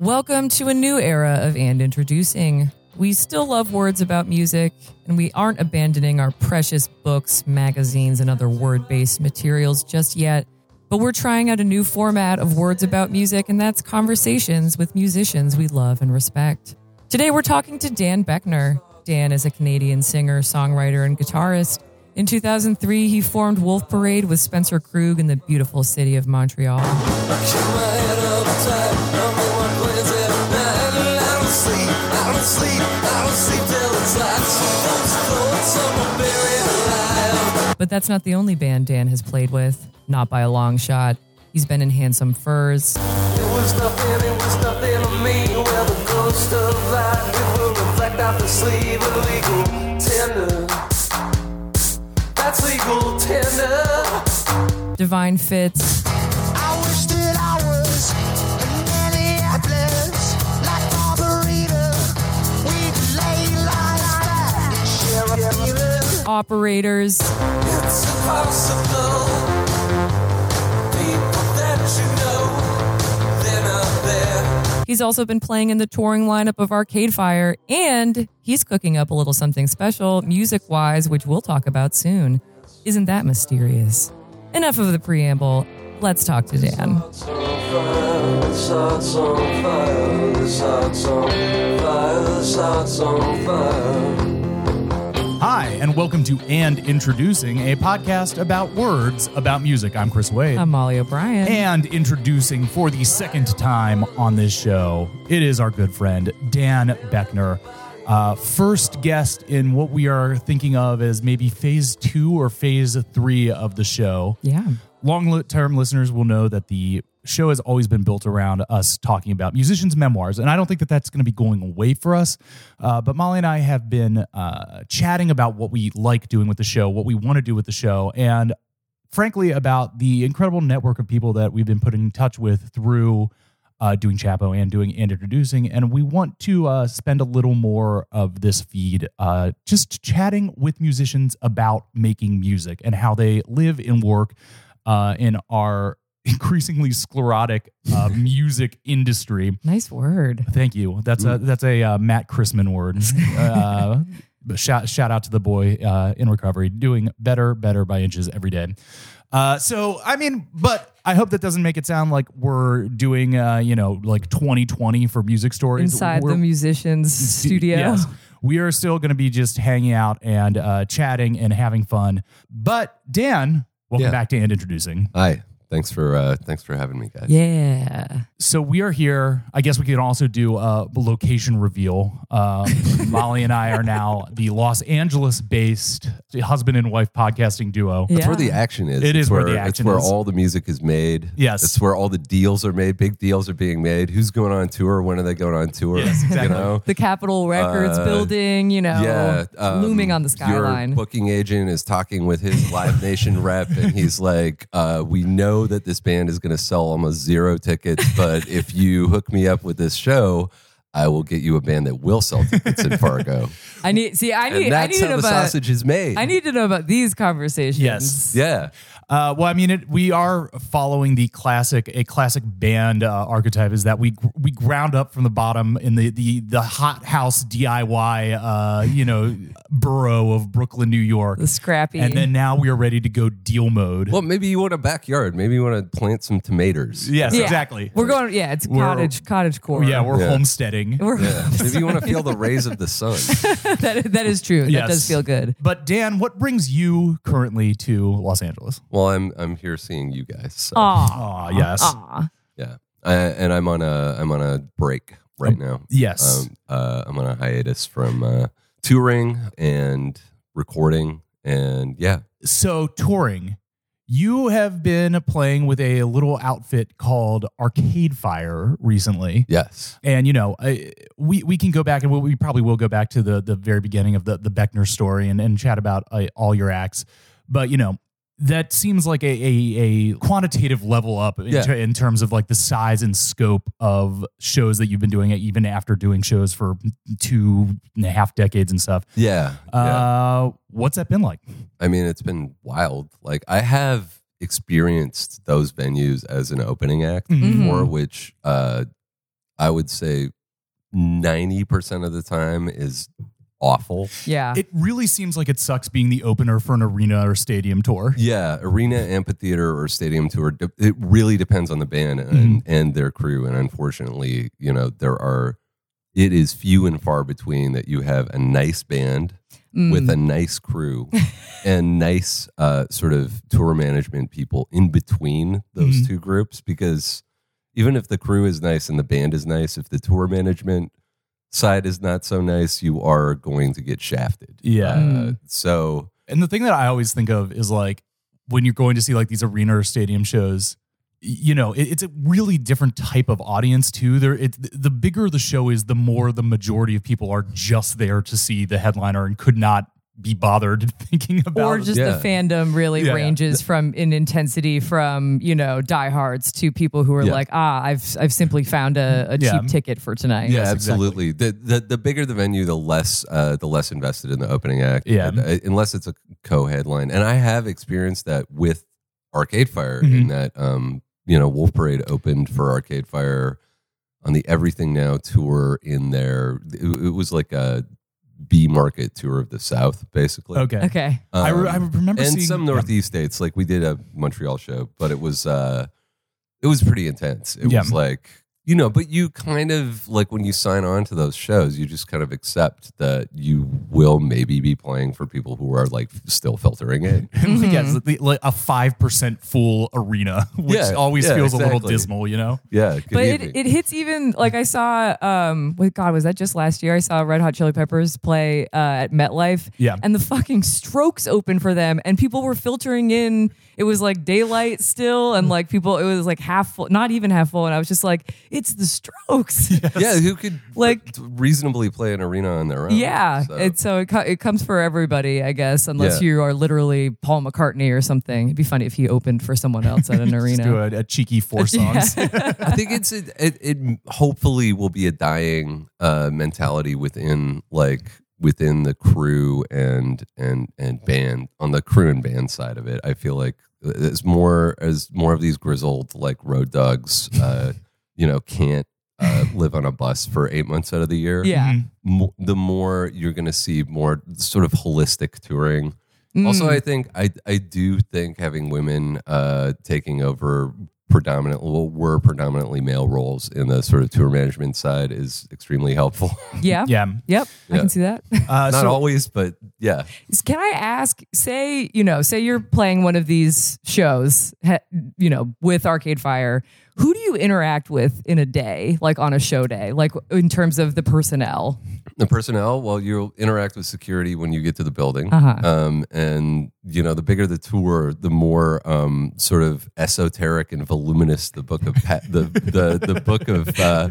Welcome to a new era of and introducing. We still love words about music, and we aren't abandoning our precious books, magazines, and other word based materials just yet. But we're trying out a new format of words about music, and that's conversations with musicians we love and respect. Today, we're talking to Dan Boeckner. Dan is a Canadian singer, songwriter, and guitarist. In 2003, he formed Wolf Parade with Spencer Krug in the beautiful city of Montreal. But that's not the only band Dan has played with, not by a long shot. He's been in Handsome Furs, It was there. He's also been playing in the touring lineup of Arcade Fire, and he's cooking up a little something special music wise, which we'll talk about soon. Isn't that mysterious? Enough of the preamble. Let's talk to Dan. Fire, Hi, and welcome to And Introducing, a podcast about words about music. I'm Chris Wade. I'm Molly O'Brien. and introducing for the second time on this show, it is our good friend, Dan Boeckner. Uh, first guest in what we are thinking of as maybe phase two or phase three of the show. yeah. Long term listeners will know that the show has always been built around us talking about musicians' memoirs. And I don't think that that's going to be going away for us. Uh, but Molly and I have been uh, chatting about what we like doing with the show, what we want to do with the show, and frankly, about the incredible network of people that we've been put in touch with through. Uh, doing Chapo and doing and introducing, and we want to uh, spend a little more of this feed uh, just chatting with musicians about making music and how they live and work uh, in our increasingly sclerotic uh, music industry. Nice word. Thank you. That's a that's a uh, Matt Christman word. Uh, but shout shout out to the boy uh, in recovery, doing better, better by inches every day. Uh, so I mean, but I hope that doesn't make it sound like we're doing uh, you know like 2020 for music stories Inside We're- the musician's studio. Yes. We are still going to be just hanging out and uh, chatting and having fun. But Dan, welcome Yeah. back to and introducing. Hi. Thanks for uh thanks for having me, guys. Yeah. So we are here. I guess we could also do a location reveal. Um, Molly and I are now the Los Angeles-based husband and wife podcasting duo. Yeah. That's where the action is. It It's is where the action It's where is. all the music is made. Yes. It's where all the deals are made. Big deals are being made. Who's going on tour? When are they going on tour? Yes, exactly. You know? The Capitol Records Uh, building, you know, Yeah, um, looming on the skyline. Your booking agent is talking with his Live Nation rep, and he's like, uh, "We know that this band is going to sell almost zero tickets, but if you hook me up with this show, I will get you a band that will sell tickets in Fargo." I need see. I need. and I that's need to how know the about. sausage is made. I need to know about these conversations. Yes. yeah. Uh, well, I mean, it, we are following the classic, a classic band uh, archetype is that we we ground up from the bottom in the the the hot house DIY, uh, you know, borough of Brooklyn, New York, The scrappy. and then now we are ready to go deal mode. Well, maybe you want a backyard. Maybe you want to plant some tomatoes. yes, Yeah. exactly. We're going. Yeah, it's We're- cottage cottage core. yeah, we're Yeah. homesteading. We're- Yeah. Maybe you want to feel the rays of the sun. that that is true. That does feel good. But Dan, what brings you currently to Los Angeles? Well, I'm I'm here seeing you guys. So, Aw. Oh, yes. Aw. yeah, I, and I'm on a I'm on a break right now. Yes. Um, uh, I'm on a hiatus from uh, touring and recording, and yeah, so touring you have been playing with a little outfit called arcade fire recently yes, and you know I, we we can go back and we, we probably will go back to the the very beginning of the the Boeckner story and, and chat about uh, all your acts but you know that seems like a, a, a quantitative level up in, Yeah. ter- in terms of like the size and scope of shows that you've been doing even after doing shows for two and a half decades and stuff yeah, yeah. uh, what's that been like I mean, it's been wild. Like I have experienced those venues as an opening act Mhm. before, which uh, I would say ninety percent of the time is awful. Yeah. It really seems like it sucks being the opener for an arena or stadium tour. Yeah, arena, amphitheater, or stadium tour. It really depends on the band and, mm-hmm. and their crew. And unfortunately, you know, there are. It is few and far between that you have a nice band mm. with a nice crew and nice uh, sort of tour management people in between those mm-hmm. two groups. Because even if the crew is nice and the band is nice, if the tour management side is not so nice, you are going to get shafted. Yeah. Uh, so And the thing that I always think of is like when you're going to see like these arena or stadium shows, you know, it, it's a really different type of audience too. There, it's the bigger the show is, the more the majority of people are just there to see the headliner and could not be bothered thinking about. or just Yeah. the fandom really Yeah, yeah. ranges from in intensity from you know diehards to people who are Yeah. like ah I've I've simply found a, a Yeah. cheap ticket for tonight. Yeah, Yes, absolutely. The, the the bigger the venue, the less uh, the less invested in the opening act. Yeah. And, uh, unless it's a co-headline. And I have experienced that with Arcade Fire Mm-hmm. in that um, you know Wolf Parade opened for Arcade Fire on the Everything Now tour in there it, it was like a B market tour of the South, basically. okay. Okay. I, re- I Um, remember and seeing some yeah. northeast states like we did a montreal show but it was uh it was pretty intense it Yeah. was like you know but you kind of like when you sign on to those shows you just kind of accept that you will maybe be playing for people who are like still filtering in. like, yeah, it's the- like a five percent full arena, which Yeah, always yeah, feels a little dismal, you know. yeah good But it, it hits even like I saw um with God was that just last year I saw Red Hot Chili Peppers play uh, at MetLife Yeah. and the fucking Strokes open for them and people were filtering in it was like daylight still and like people it was like half full not even half full and I was just like it's the Strokes yeah who could Like- reasonably play an arena on their own Yeah, So- it's so it, it comes for everybody, I guess, unless Yeah. you are literally Paul McCartney or something. It'd be funny if he opened for someone else at an Just arena. do a, a cheeky four songs. I think it's it, it, it hopefully will be a dying uh, mentality within like within the crew and and and band on the crew and band side of it. I feel like as more as more of these grizzled like road dogs, uh, you know, can't uh, live on a bus for eight months out of the year. Yeah. mo- the more you're going to see more sort of holistic touring. Mm. Also, I think I I do think having women uh, taking over predominant well, were predominantly male roles in the sort of tour management side is extremely helpful. Yeah. yeah. Yep. I can see that. Uh, Not so, always, but yeah. Can I ask, say, you know, say you're playing one of these shows, you know, with Arcade Fire, who do you interact with in a day, like on a show day, like in terms of the personnel? The personnel, well, you'll interact with security when you get to the building. Uh-huh. Um, and, you know, the bigger the tour, the more um, sort of esoteric and voluminous the book of pa- the, the, the book of uh,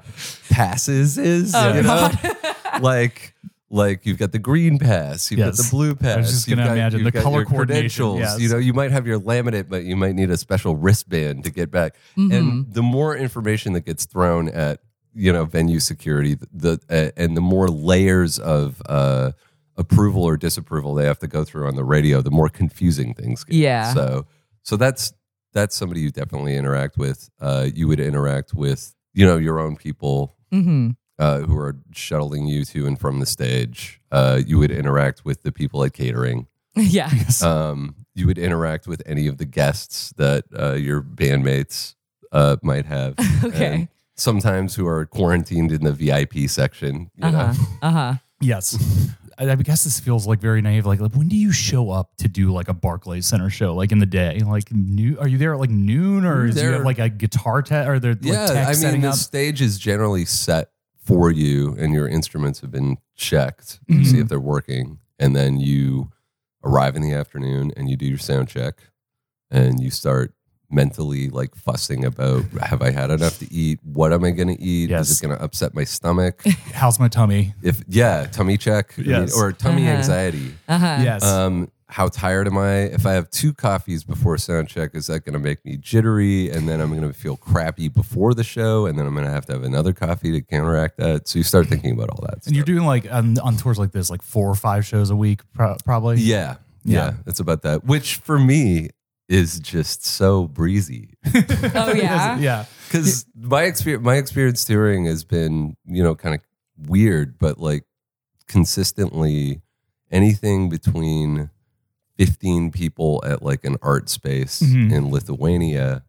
passes is. Oh, you know? like, like you've got the green pass, you've got the blue pass. I was just gonna got- imagine the color coordination, credentials. yes. You know, you might have your laminate, but you might need a special wristband to get back. Mm-hmm. And the more information that gets thrown at you know venue security, the uh, and the more layers of uh, approval or disapproval they have to go through on the radio, the more confusing things get. Yeah. So so that's that's somebody you definitely interact with. Uh, you would interact with you know your own people Mm-hmm. uh, who are shuttling you to and from the stage. Uh, you would interact with the people at catering. yeah. Um, you would interact with any of the guests that uh, your bandmates uh, might have. Okay. And sometimes who are quarantined in the VIP section. You Uh huh. know? Uh huh. Yes. I I guess this feels like very naive. Like, like, when do you show up to do like a Barclays Center show? Like in the day, like new? Are you there at like noon, or is you There- have like a guitar tech, or they're like Yeah, tech I mean, setting the up? stage is generally set for you, and your instruments have been checked to Mm-hmm. see if they're working. And then you arrive in the afternoon and you do your sound check, and you start mentally like fussing about have I had enough to eat? What am I going to eat? Yes. Is it going to upset my stomach? How's my tummy? if yeah, tummy check, I mean, Yes. or tummy Uh-huh. anxiety. Uh-huh. Yes. Um, how tired am I? If I have two coffees before sound check, is that going to make me jittery? And then I'm going to feel crappy before the show, and then I'm going to have to have another coffee to counteract that. So you start thinking about all that. and you're doing like on, on tours like this, like four or five shows a week, pro- probably. yeah, yeah, Yeah. it's about that. Which for me, is just so breezy. Oh yeah. yeah. Because my experience, my experience touring has been, you know, kind of weird, but like consistently anything between 15 people at like an art space Mhm. in Lithuania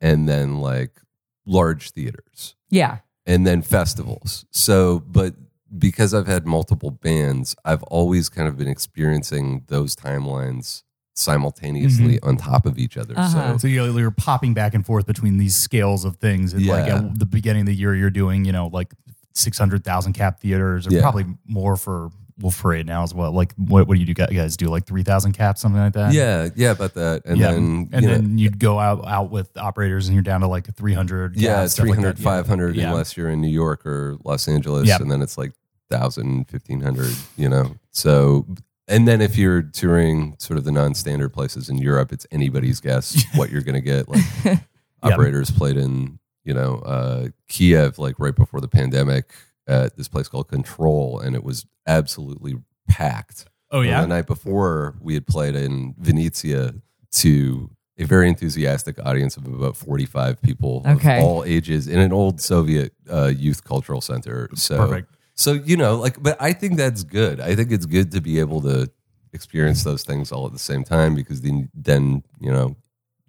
and then like large theaters Yeah. and then festivals. So, but because I've had multiple bands, I've always kind of been experiencing those timelines simultaneously on top of each other. Uh-huh. So, So you're, you're popping back and forth between these scales of things. And like Yeah. at the beginning of the year, you're doing, you know, like 600,000 cap theaters or Yeah. probably more for Wolf Parade now as well. Like, what, what do you do- guys do? Like 3,000 caps, something like that? yeah, yeah, about that. And yeah. then, and you know, then you'd go out, out with operators and you're down to like 300. yeah, caps, stuff like 300, 500 Yeah. unless you're in New York or Los Angeles. Yeah. And then it's like 1,000, 1,500, you know. So, and then if you're touring sort of the non standard places in Europe, it's anybody's guess what you're going to get. Like, operators played in you know uh kiev like right before the pandemic at this place called control and it was absolutely packed Oh, And yeah. the night before we had played in venezia to a very enthusiastic audience of about 45 people Okay. of all ages in an old soviet uh, youth cultural center so Perfect. So you know like but i think that's good i think it's good to be able to experience those things all at the same time because then then you know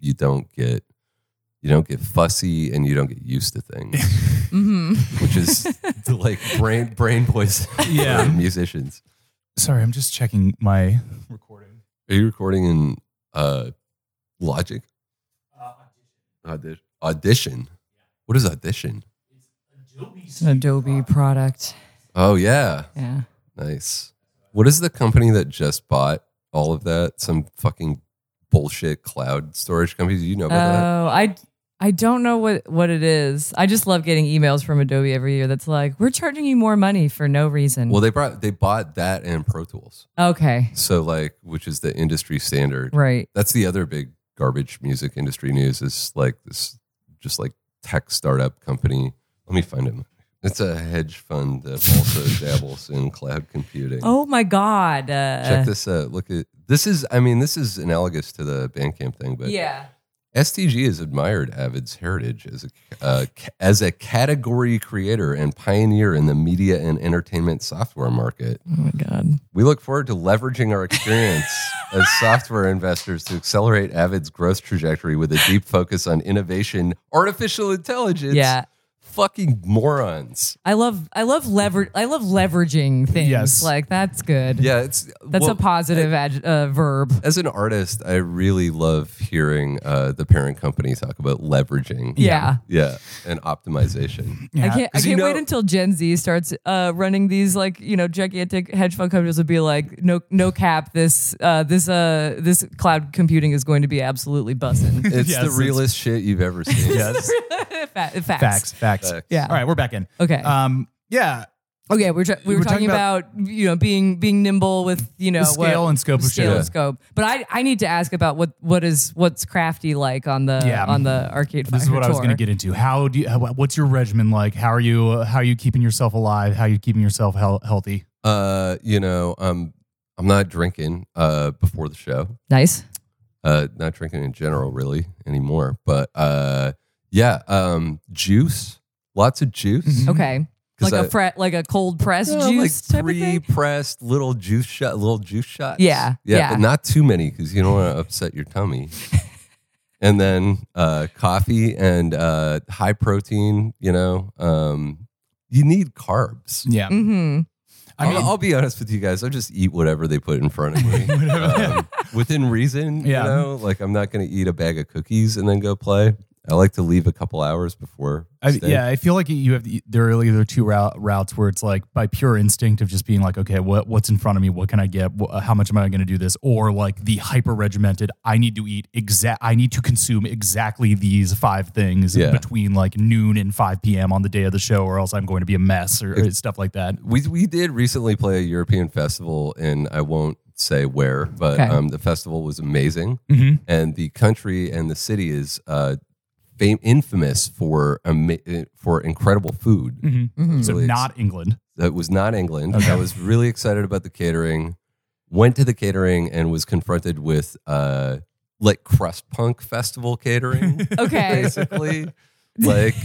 you don't get you don't get fussy and you don't get used to things Mm-hmm. which is like brain brain poison Yeah. for musicians Sorry, I'm just checking my recording. are you recording in uh logic audition audition what is audition It's an Adobe product. Oh yeah Yeah. Nice. What is the company that just bought all of that? Some fucking bullshit cloud storage company. Do you know about that? Oh, I I don't know what what it is. I just love getting emails from Adobe every year that's like, "We're charging you more money for no reason." Well, they brought they bought that and Pro Tools. okay. So like, which is the industry standard. Right. That's the other big garbage music industry news is like this, just like tech startup company. Let me find him. It's a hedge fund that also dabbles in cloud computing. Oh my god. Uh, Check this out. Look at this is. I mean, this is analogous to the Bandcamp thing, but Yeah. STG has admired Avid's heritage as a uh, as a category creator and pioneer in the media and entertainment software market. Oh my god. We look forward to leveraging our experience as software investors to accelerate Avid's growth trajectory with a deep focus on innovation, artificial intelligence. Yeah. Fucking morons. I love I love lever I love leveraging things. Yes. Like that's good. Yeah, it's That's well, a positive adj- uh, verb. As an artist, I really love hearing uh, the parent company talk about leveraging. Yeah. Yeah, and optimization. I can't. I 'Cause you can't know- wait until Gen Z starts uh, running these like you know gigantic hedge fund companies. Will be like no no cap. This uh, this uh this cloud computing is going to be absolutely bussing. It's Yes, the it's- realest shit you've ever seen. Yes. Fa- facts. facts. Facts. Facts. Yeah. All right, we're back in. Okay. Um, yeah. Okay, we're, tra- we were, were talking, talking about, you know being being nimble with you know The scale what- and scope of scale shit. and scope. But I I need to ask about what what is what's crafty like on the Yeah. on the arcade. This is Fire what I was going to get into. How do you, how, what's your regimen like? How are you uh, how are you keeping yourself alive? How are you keeping yourself hel- healthy? Uh, you know, I'm I'm not drinking uh before the show. Nice. Uh, not drinking in general really anymore. But uh, yeah, um, juice, lots of juice. Okay. Like a I- fre- like a cold pressed Yeah, juice like type of thing? pre-pressed little juice shot, little juice shots. Yeah, yeah, yeah. but not too many because you don't want to upset your tummy. and then uh, coffee and uh, high protein. You know, um, you need carbs. Yeah. Mm-hmm. I I'll, mean, I'll be honest with you guys. I'll just eat whatever they put in front of me, um, within reason. Yeah. You know, like I'm not going to eat a bag of cookies and then go play. I like to leave a couple hours before. I, stay. yeah, I feel like you have the, there are either two route, routes where it's like by pure instinct of just being like, okay, what what's in front of me? What can I get? Wh- how much am I going to do this? Or like the hyper regimented, I need to eat exact, I need to consume exactly these five things Yeah. between like noon and five p.m. on the day of the show, or else I'm going to be a mess or, or stuff like that. We we did recently play a European festival, and I won't say where, but Okay. um, the festival was amazing, Mhm. and the country and the city is uh, fam- infamous for ama- uh, for incredible food. Mhm. So Really ex- not England. That was not England. I was really excited about the catering. Went to the catering and was confronted with uh, like crust punk festival catering, Okay. basically. like,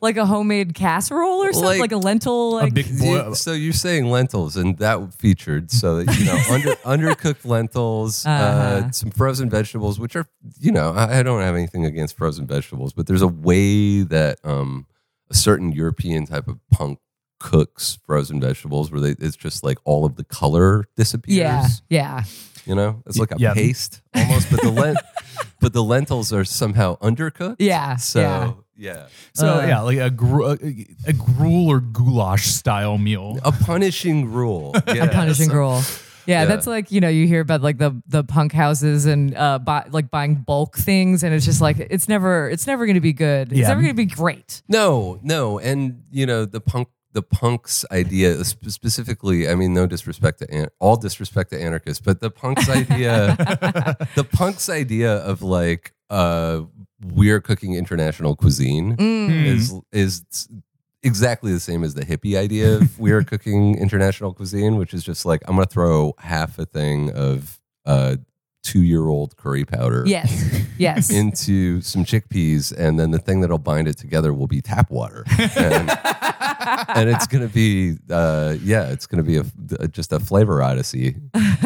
like a homemade casserole or something, Like like, a lentil, like big you- boy. so you're saying lentils, and that featured. So that you know, under undercooked lentils, uh Uh-huh. some frozen vegetables, which are you know, I, I don't have anything against frozen vegetables, but there's a way that um a certain European type of punk cooks frozen vegetables where they it's just like all of the color disappears. yeah, yeah. You know, it's like a Yeah. paste almost, but the lent, but the lentils are somehow undercooked. Yeah, So yeah. Yeah, So Uh. yeah, like a, gru- a a gruel or goulash style meal. a punishing rule. Yeah. a punishing So- rule. Yeah, Yeah. that's like you know you hear about like the the punk houses and uh buy, like buying bulk things and it's just like it's never it's never going to be good. It's Yeah. never going to be great. No, no, and you know the punk, the punks idea sp- specifically. I mean, no disrespect to an- all disrespect to anarchists, but the punks idea, the punks idea of like uh we're cooking international cuisine Mm. is is exactly the same as the hippie idea of we're cooking international cuisine, which is just like I'm gonna throw half a thing of uh two year old curry powder Yes, yes. into some chickpeas, and then the thing that'll bind it together will be tap water, and, and it's gonna be, uh, yeah, it's gonna be a, just a flavor odyssey.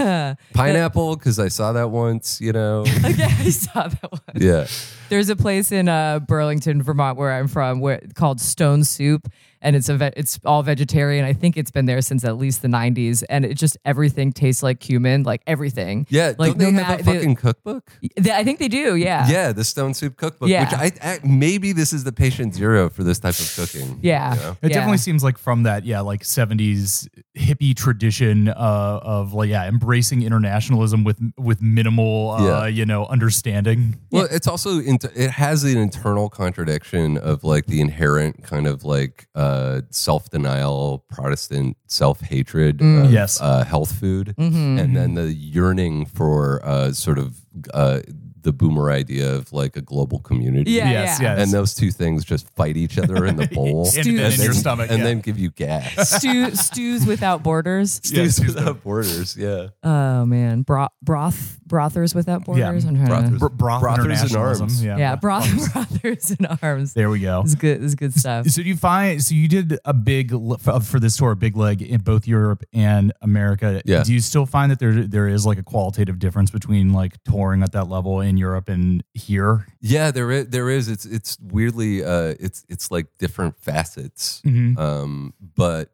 Pineapple, because I saw that once, you know. yeah, I saw that one. Yeah, There's a place in uh, Burlington, Vermont, where I'm from, where called Stone Soup, and it's a ve- it's all vegetarian. I think it's been there since at least the 90s, and it just everything tastes like cumin, like everything. yeah. like Don't they no have a ma- they- fucking cookbook? they- I think they do. Yeah, Yeah, the Stone Soup cookbook. Yeah. Which I, I maybe this is the patient zero for this type of cooking. Yeah. you know? It Yeah. definitely seems like from that, yeah, like '70s hippie tradition uh, of like, yeah, embracing internationalism with with minimal, uh, Yeah. you know, understanding. Well, it's also into, it has an internal contradiction of like the inherent kind of like uh, self denial, Protestant self hatred, Mm. Yes. uh, health food, Mm-hmm. and then the yearning for uh, sort of uh, the boomer idea of like a global community. Yeah, yes, yeah. yes. And those two things just fight each other in the bowl, And- and in then- your stomach, and yeah. then give you gas. Stew, stews without borders. Yeah, Stews stews without borders. Yeah. Oh man, Bro- broth brothers without borders. I'm trying Brothers. to. Br- broth Brothers in arms. Yeah, Yeah, broth brothers in arms. There we go. It's good. It's good stuff. So you find so you did a big for for this tour a big leg in both Europe and America. Yeah. Do you still find that there there is like a qualitative difference between like touring at that level in Europe and here? Yeah, there is. There is. It's it's weirdly. Uh, it's it's like different facets. Mhm. Um, but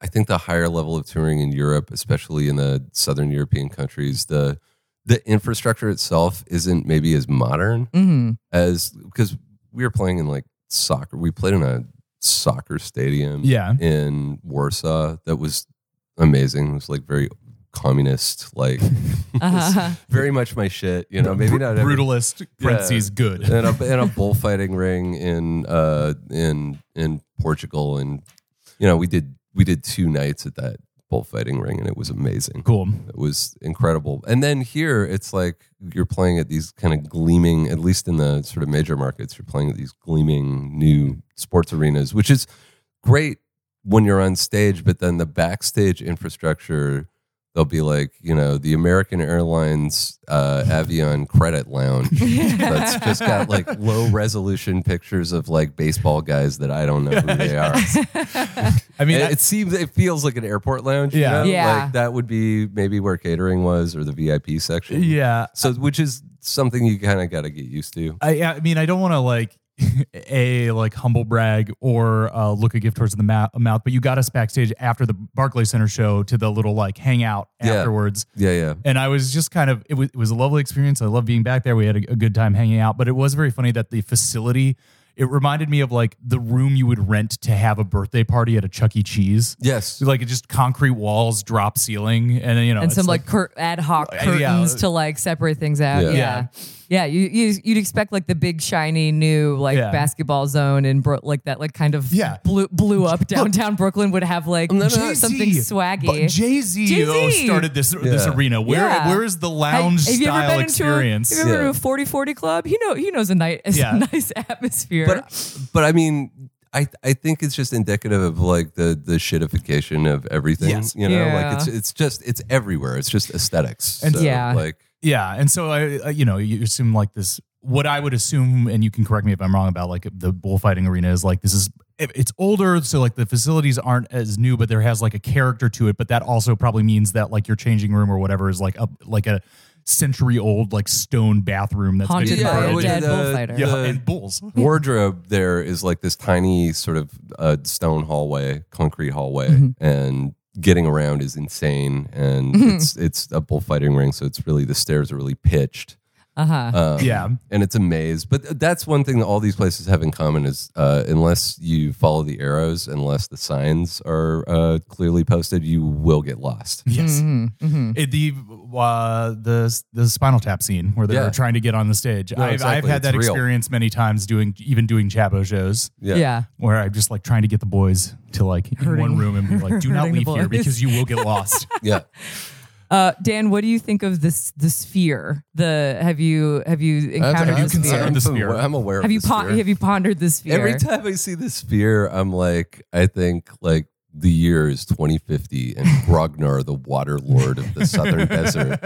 I think the higher level of touring in Europe, especially in the southern European countries, the the infrastructure itself isn't maybe as modern hmm as because we were playing in like soccer. We played in a soccer stadium. Yeah. in Warsaw that was amazing. It was like very communist, like Uh-huh. very much my shit. You know, maybe not every- brutalist parentheses good. and a, and a bullfighting ring in uh in in Portugal, and you know we did we did two nights at that bullfighting ring, and it was amazing. Cool. It was incredible. And then here, it's like you're playing at these kind of gleaming, at least in the sort of major markets, you're playing at these gleaming new sports arenas, which is great when you're on stage, but then the backstage infrastructure. They'll be like, you know, the American Airlines uh, Avion Credit Lounge that's just got like low resolution pictures of like baseball guys that I don't know who they are. I mean, it, it seems it feels like an airport lounge. Yeah. you know? Yeah. Like that would be maybe where catering was or the VIP section. yeah. So which is something you kind of got to get used to. I, I mean, I don't want to like a like humble brag or uh, look a gift towards the ma- mouth, but you got us backstage after the Barclay Center show to the little like hangout Yeah. afterwards. Yeah, yeah. And I was just kind of it was it was a lovely experience. I love being back there. We had a, a good time hanging out, but it was very funny that the facility. It reminded me of like the room you would rent to have a birthday party at a Chuck E. Cheese. Yes. So, like just concrete walls, drop ceiling, and you know, and it's some like, cur- ad hoc Uh, yeah. curtains to like separate things out. Yeah. Yeah. Yeah. Yeah, you, you you'd expect like the big shiny new like Yeah. basketball zone in Bro- like that like kind of Yeah. blew blew up downtown Brooklyn would have like no, no, something swaggy. Jay Z Jay-Z. started this this arena. Where Yeah. where is the lounge have you ever style been experience? Into a, have you ever Yeah. been to a 40 40 club? He know he knows a nice Yeah. a nice atmosphere. But but I mean I I think it's just indicative of like the the shitification of everything. Yes. You know, Yeah. like it's it's just it's everywhere. It's just aesthetics. And- So, Yeah. like Yeah, and so I, I- you know, you assume like this. What I would assume, and you can correct me if I'm wrong about like the bullfighting arena is like this is it's older, so like the facilities aren't as new, but there has like a character to it. But that also probably means that like your changing room or whatever is like a like a century old like stone bathroom that's Haunted been by a what into- dead did, bullfighter. yeah, the- and bulls. wardrobe there is like this tiny sort of uh, stone hallway, concrete hallway, Mm-hmm. and getting around is insane. And mm-hmm. it's it's a bullfighting ring, so it's really the stairs are really pitched. Uh huh. Um, Yeah. and it's a maze. But that's one thing that all these places have in common is uh, unless you follow the arrows, unless the signs are uh, clearly posted, you will get lost. Yes. Mm-hmm. It- the uh, the the Spinal Tap scene where they Yeah. were trying to get on the stage. No, I've, I've had It's that real. experience many times doing even doing Chapo shows Yeah. where I'm just like trying to get the boys to like in one room and be like, "Do not leave here because you will get lost." Yeah. Uh, Dan, what do you think of this the sphere? The have you have you encountered have you the considered sphere? the I'm, sphere? I'm aware Have of you the pon- sphere. have you pondered the sphere? Every time I see the sphere, I'm like, I think like the year is 2050 and Grognar, the water lord of the southern desert,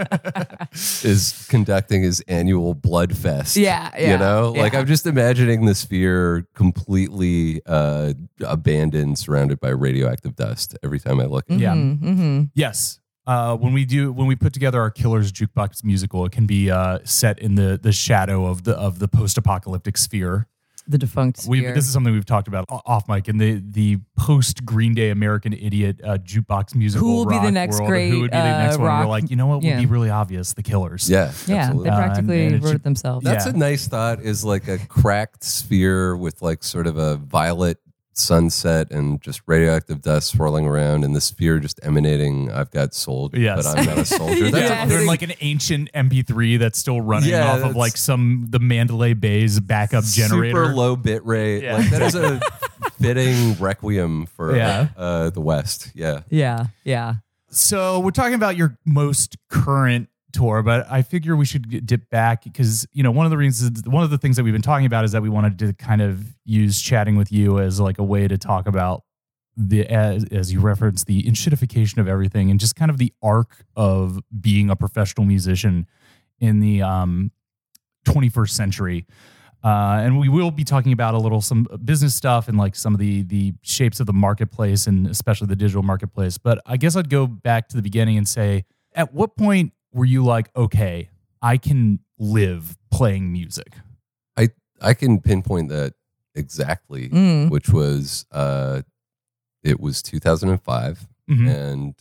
is conducting his annual blood fest. Yeah, yeah, You know, like. I'm just imagining the sphere completely uh, abandoned, surrounded by radioactive dust every time I look at it. Yeah. Mm-hmm. Yes. Uh, when we do when we put together our Killers Jukebox musical, it can be uh, set in the the shadow of the of the post apocalyptic sphere. The defunct We sphere. this is something we've talked about off mic in the the post Green Day American Idiot uh, jukebox musical. Who will be the next world. great, Who would be the uh, next one? rock- We're like, you know what would yeah. be really obvious? The Killers. Yeah, yeah, absolutely. they Uh, practically and it wrote it themselves. That's Yeah. a nice thought. Is like a cracked sphere with like sort of a violet sunset and just radioactive dust swirling around, and the sphere just emanating. I've got sold, Yes. but I'm not a soldier. That's Yeah. a They're thing. like an ancient MP3 that's still running Yeah, off of like some the Mandalay Bay's backup generator. super low bit rate. Yeah. Like that is a fitting requiem for Yeah. uh, the West. Yeah. yeah, yeah. So we're talking about your most current tour, but I figure we should dip back because you know one of the reasons, one of the things that we've been talking about is that we wanted to kind of use chatting with you as like a way to talk about the as, as you referenced the enshittification of everything and just kind of the arc of being a professional musician in the um 21st century. Uh, and we will be talking about a little some business stuff and like some of the the shapes of the marketplace and especially the digital marketplace. But I guess I'd go back to the beginning and say, at what point were you like, okay, I can live playing music? I I can pinpoint that exactly, Mm. which was uh, it was 2005, Mhm. and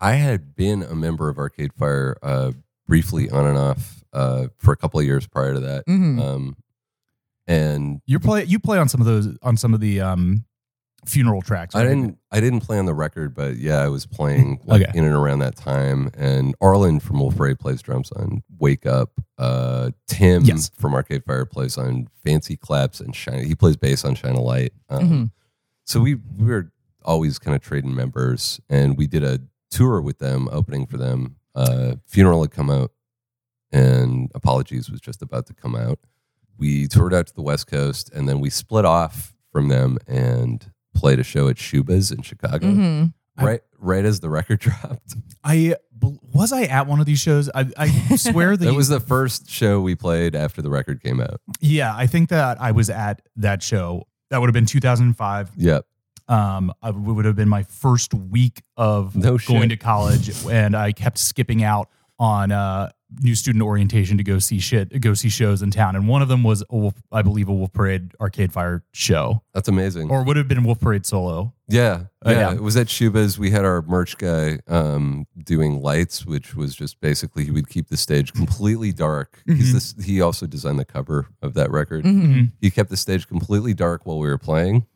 I had been a member of Arcade Fire uh, briefly on and off uh, for a couple of years prior to that. Mhm. Um, and You play you play on some of those on some of the um funeral tracks. I didn't I didn't play on the record, but yeah, I was playing like Okay. in and around that time. And Arlen from Wolf Parade plays drums on Wake Up. Uh, Tim Yes. from Arcade Fire plays on Fancy Claps and Shine. He plays bass on Shine a Light. Um, Mhm. So we we were always kind of trading members, and we did a tour with them, opening for them. Uh, Funeral had come out, and Apologies was just about to come out. We toured out to the West Coast, and then we split off from them and played a show at Schubas in Chicago. Mhm. Right, right as the record dropped. I was I at one of these shows. I, I swear that That you- was the first show we played after the record came out. yeah. I think that I was at that show. That would have been 2005. Yep. um, I- it would have been my first week of No going shit. to college, and I kept skipping out on uh, new student orientation to go see shit, go see shows in town. And one of them was, a Wolf, I believe, a Wolf Parade Arcade Fire show, That's amazing. or would have been Wolf Parade solo. Yeah, Uh, yeah. yeah. It was at Schubas. We had our merch guy um, doing lights, which was just basically he would keep the stage completely dark. He's this, he also designed the cover of that record. Mm-hmm. He kept the stage completely dark while we were playing.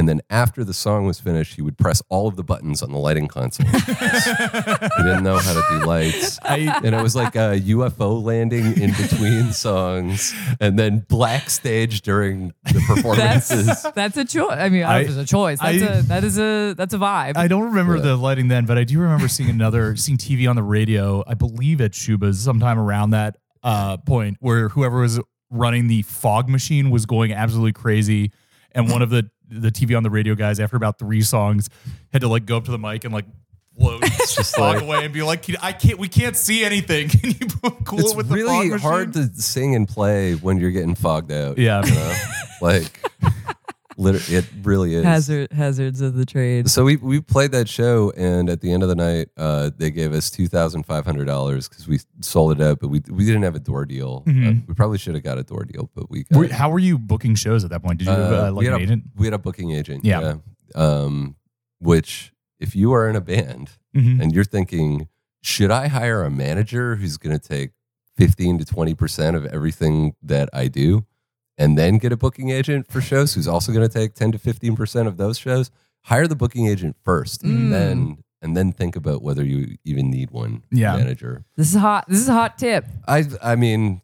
And then after the song was finished, he would press all of the buttons on the lighting console. he didn't know how to do lights. I, And it was like a UFO landing in between songs and then black stage during the performances. That's that's a choice. I mean, I- it's a choice. That's I- a that is a that's a vibe. I don't remember Yeah. the lighting then, but I do remember seeing another, seeing TV on the radio, I believe at Schubas sometime around that uh, point where whoever was running the fog machine was going absolutely crazy. And one of the, the TV on the radio guys, after about three songs, had to like go up to the mic and like float, just walk like- away and be like, I can't. We can't see anything. Can you cool it's it with the really fog hard to sing and play when you're getting fogged out. Yeah. you know? like literally, it really is. Hazard hazards of the trade. So we we played that show, and at the end of the night, uh, they gave us two thousand five hundred dollars because we sold it out, but we we didn't have a door deal. Uh, we probably should have got a door deal, but we got. Were- how were you booking shows at that point? Did you have uh, uh, we like an had a, agent? We had a booking agent. Yeah. yeah. Um, which, if you are in a band Mhm. and you're thinking, should I hire a manager who's going to take 15 to 20% of everything that I do and then get a booking agent for shows who's also going to take 10 to 15% of those shows? Hire the booking agent first Mm. and then and then think about whether you even need one Yeah. manager. This is hot. This is a hot tip. I I mean,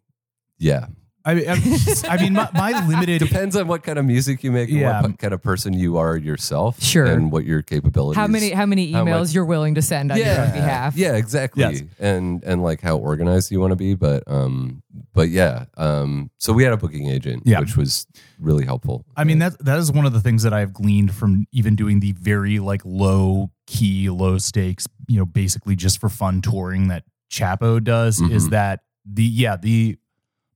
yeah. I, I, I mean, my, my limited. Depends on what kind of music you make and what kind of person you are yourself. Sure. And what your capabilities How many how many how emails much- you're willing to send on your own behalf? Yeah, exactly. Yes. And and like how organized you want to be, but um, but yeah. Um, so we had a booking agent, Yeah. which was really helpful. I mean, that that is one of the things that I've gleaned from even doing the very like low key, low stakes, you know, basically just for fun touring that Chapo does is Mhm. that the yeah the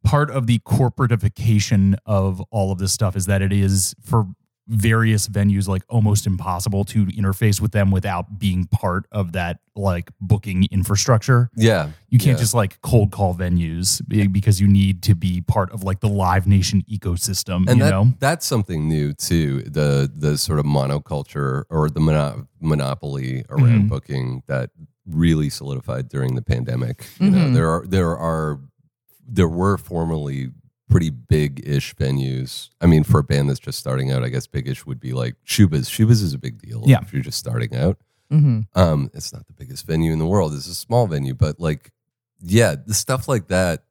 part of the corporatification of all of this stuff is that it is for various venues like almost impossible to interface with them without being part of that like booking infrastructure. yeah, You can't Yeah. just like cold call venues because you need to be part of like the Live Nation ecosystem. and you that, know, that's something new too. The the sort of monoculture or the mono- monopoly around Mhm. booking that really solidified during the pandemic. You know, Mhm. there are there are there were formerly pretty big ish venues. I mean, for a band that's just starting out, I guess big ish would be like Schubas. Schubas is a big deal Yeah. if you're just starting out. Mm-hmm. Um, it's not the biggest venue in the world. It's a small venue, but like, yeah, the stuff like that.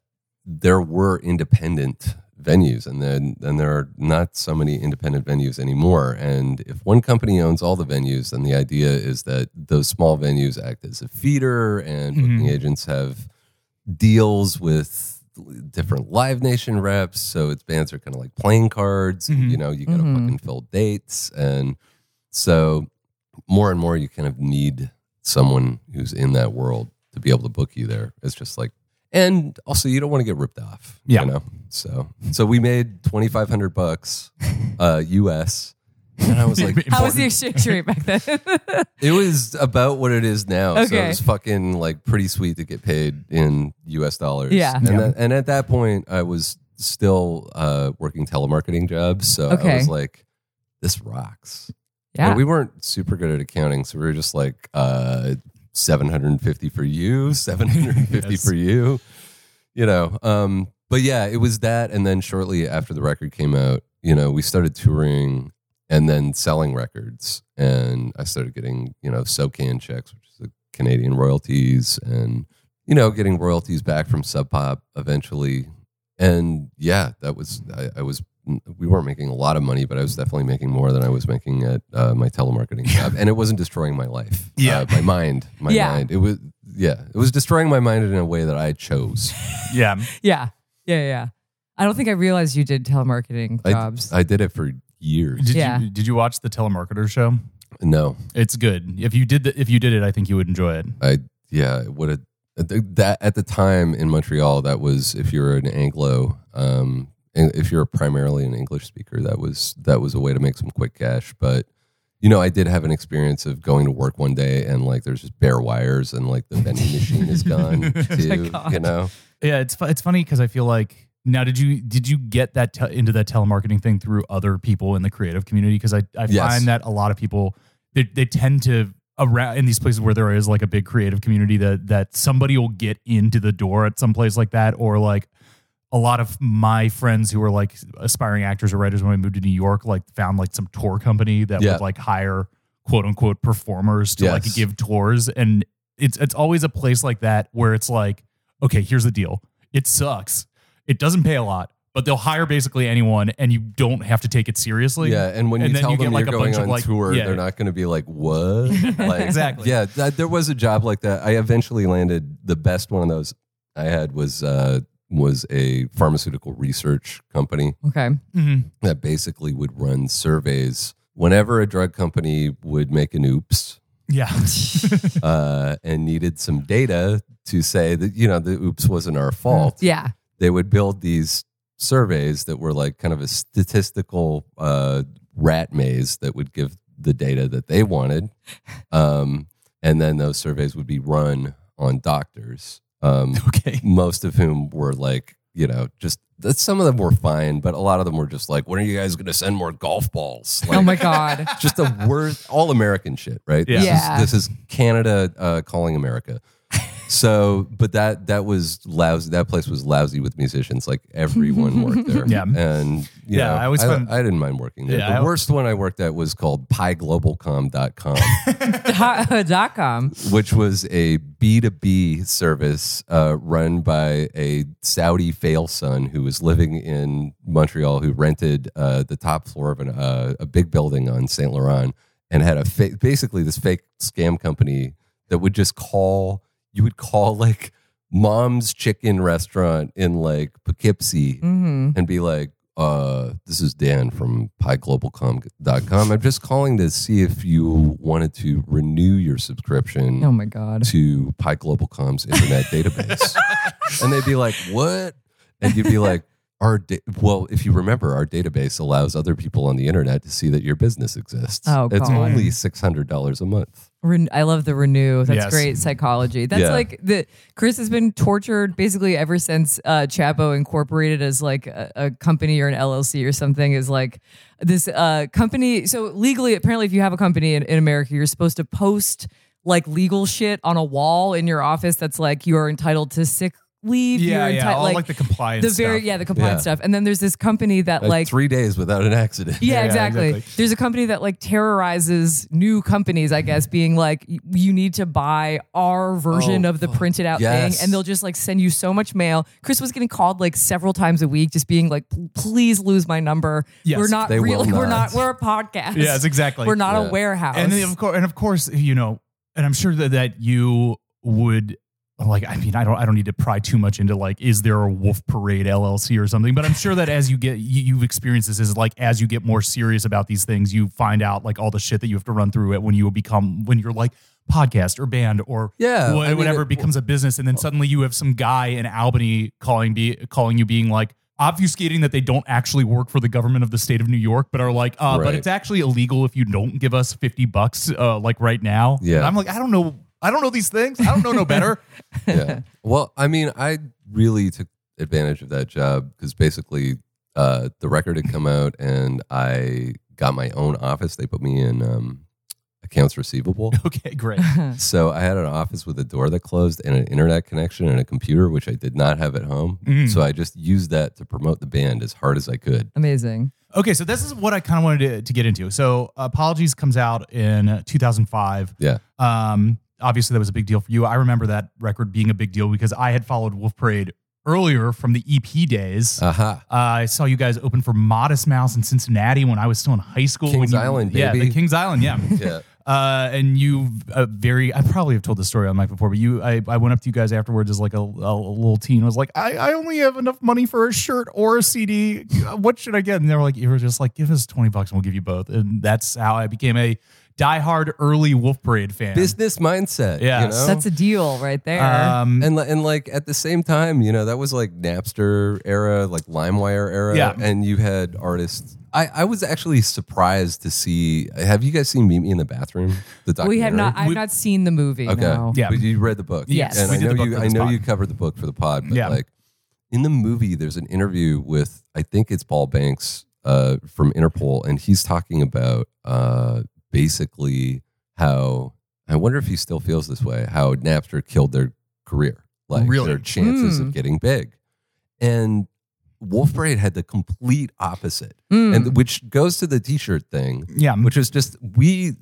There were independent venues, and then and there are not so many independent venues anymore. And if one company owns all the venues, then the idea is that those small venues act as a feeder, and booking Mhm. agents have deals with different Live Nation reps. So its bands are kind of like playing cards. Mhm. You know, you got to Mhm. fucking fill dates, and so more and more you kind of need someone who's in that world to be able to book you there. It's just like, and also you don't want to get ripped off. Yeah. You know? So, so we made 2,500 bucks, uh, US. And I was like, How was the exchange rate back then? it was about what it is now. So Okay. it was fucking like pretty sweet to get paid in US dollars. Yeah. And, Yeah. That, and at that point I was still, uh, working telemarketing jobs. So Okay. I was like, this rocks. yeah. And we weren't super good at accounting, so we were just like uh, seven hundred and fifty for you, seven hundred and fifty Yes. for you, you know. Um, but yeah, it was that, and then shortly after the record came out, you know, we started touring and then selling records, and I started getting you know SOCAN checks, which is the Canadian royalties, and you know getting royalties back from Sub Pop eventually, and yeah, that was I, I was we weren't making a lot of money, but I was definitely making more than I was making at uh, my telemarketing job, and it wasn't destroying my life. Yeah. uh, my mind, my Yeah. mind. It was yeah, it was destroying my mind in a way that I chose. yeah. yeah. Yeah. Yeah. I don't think I realized you did telemarketing I, jobs. I did it for years. Did Yeah. you did you watch the telemarketer show? no, It's good. If you did the, if you did it, I think you would enjoy it. I yeah, what a that at the time in Montreal, that was if you're an Anglo, um, and if you're primarily an English speaker, that was that was a way to make some quick cash. But you know, I did have an experience of going to work one day and like there's just bare wires and like the vending machine is gone too. God. you know, Yeah, it's fu- it's funny because I feel like now did you did you get that te- into that telemarketing thing through other people in the creative community? Because I I Yes. find that a lot of people they they tend to around in these places where there is like a big creative community that that somebody will get into the door at some place like that or like a lot of my friends who were like aspiring actors or writers when I moved to New York like found like some tour company that Yeah. would like hire quote unquote performers to like give tours and it's it's always a place like that where it's like okay here's the deal it sucks it doesn't pay a lot but they'll hire basically anyone and you don't have to take it seriously yeah. And when you then tell them get, you're going bunch of, on like- tour, yeah. they're not going to be like, "What?" like, Exactly. Yeah, that, there was a job like that. I eventually landed the best one of those I had was uh, was a pharmaceutical research company. okay. Mhm. that basically would run surveys whenever a drug company would make an oops Yeah. uh, and needed some data to say that you know the oops wasn't our fault. Yeah. They would build these surveys that were like kind of a statistical uh, rat maze that would give the data that they wanted, um, and then those surveys would be run on doctors. Um, okay. most of whom were like, you know, just that some of them were fine, but a lot of them were just like, when are you guys going to send more golf balls? Like, oh my God. just the worst, all American shit, right? Yeah. This, Yeah. Is, this is Canada uh, calling America. So, but that that was lousy. That place was lousy with musicians. Like everyone worked there. Yeah. and you Yeah, know, I always I, found- I didn't mind working there. Yeah, the I- worst one I worked at was called PieGlobalCom.com. dot, dot com. which was a B2B service uh, run by a Saudi fail son who was living in Montreal, who rented uh, the top floor of an, uh, a big building on Saint Laurent and had a fa- basically this fake scam company that would just call, you would call like mom's chicken restaurant in like Poughkeepsie hmm and be like, uh, this is Dan from pieglobalcom.com. I'm just calling to see if you wanted to renew your subscription Oh my God. to Pi Global internet database. and they'd be like, what? And you'd be like, our da- well, if you remember, our database allows other people on the internet to see that your business exists. Oh, it's God. only six hundred dollars a month. Ren- I love the renew. That's Yes. great psychology. That's Yeah. like the Chris has been tortured basically ever since uh, Chapo incorporated as like a, a company or an LLC or something. Is like this uh, company. So legally, apparently, if you have a company in, in America, you're supposed to post like legal shit on a wall in your office. That's like you are entitled to sick leave. Yeah, you're yeah. enti- all like, the compliance. the very stuff. yeah the compliance Yeah. stuff. And then there's this company that Like, like three days without an accident. yeah, Yeah, exactly. exactly. There's a company that like terrorizes new companies, I guess, being like, you need to buy our version Oh, of the printed out Yes. thing, and they'll just like send you so much mail. Chris was getting called like several times a week, just being like, please lose my number. Yes, we're not they will really, we're not. not, we're a podcast. Yes, exactly. We're not Yeah. a warehouse. and then of course, and of course, you know, and I'm sure that, that you would like. I mean, I don't, I don't need to pry too much into like, is there a Wolf Parade LLC or something? But I'm sure that as you get, you, you've experienced this is like as you get more serious about these things, you find out like all the shit that you have to run through it when you become when you're like podcast or band or Yeah, wha- I mean, whatever it- becomes a business, and then suddenly you have some guy in Albany calling be calling you being like. Obfuscating that they don't actually work for the government of the state of New York, but are like, uh, but it's actually illegal if you don't give us 50 bucks, uh, like right now. Yeah. And I'm like, I don't know. I don't know these things. I don't know no better. yeah. Well, I mean, I really took advantage of that job because basically uh, the record had come out and I got my own office. They put me in um, accounts receivable. okay, great. so I had an office with a door that closed and an internet connection and a computer, which I did not have at home. Mm. So I just used that to promote the band as hard as I could. Amazing. Okay, so this is what I kind of wanted to, to get into. So Apologies comes out in 2005. Yeah. Um, obviously, that was a big deal for you. I remember that record being a big deal because I had followed Wolf Parade earlier from the EP days. Aha. Uh, I saw you guys open for Modest Mouse in Cincinnati when I was still in high school. Kings you- Island, Yeah, baby. the Kings Island, yeah. Yeah. Uh, and you uh, very, I probably have told this story on mic before, but you, I, I went up to you guys afterwards as like a, a, little teen. I was like, I, I only have enough money for a shirt or a CD. What should I get? And they were like, you were just like, give us 20 bucks and we'll give you both. And that's how I became a diehard early Wolf Parade fan. Business mindset. Yeah. You know? That's a deal right there. Um, and and like at the same time, you know, that was like Napster era, like LimeWire era, Yeah. and you had artists. I, I was actually surprised to see. Have you guys seen Meet Me in the Bathroom? The documentary. we have not. I've We- not seen the movie. Okay, No. Yeah. but you read the book. Yes. and We I did know the book you. I know pod. you covered the book for the pod, but Yeah. like in the movie, there's an interview with I think it's Paul Banks uh, from Interpol, and he's talking about uh, basically how I wonder if he still feels this way. How Napster killed their career, like Really? their chances Mm. of getting big, and Wolf Parade had the complete opposite, Mm. and which goes to the T-shirt thing yeah. which was just we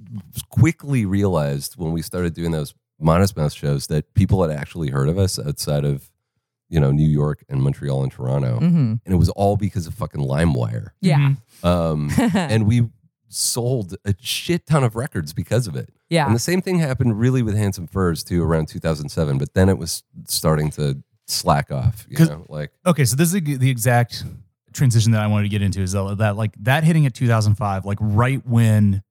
quickly realized when we started doing those Modest Mouse shows that people had actually heard of us outside of you know New York and Montreal and Toronto, Mhm. and it was all because of fucking LimeWire. Yeah. Um, and we sold a shit ton of records because of it. Yeah. And the same thing happened really with Handsome Furs too around 2007, but then it was starting to slack off. You 'Cause- know, like Okay, so this is the the exact transition that I wanted to get into is that, that like that hitting at 2005, like right when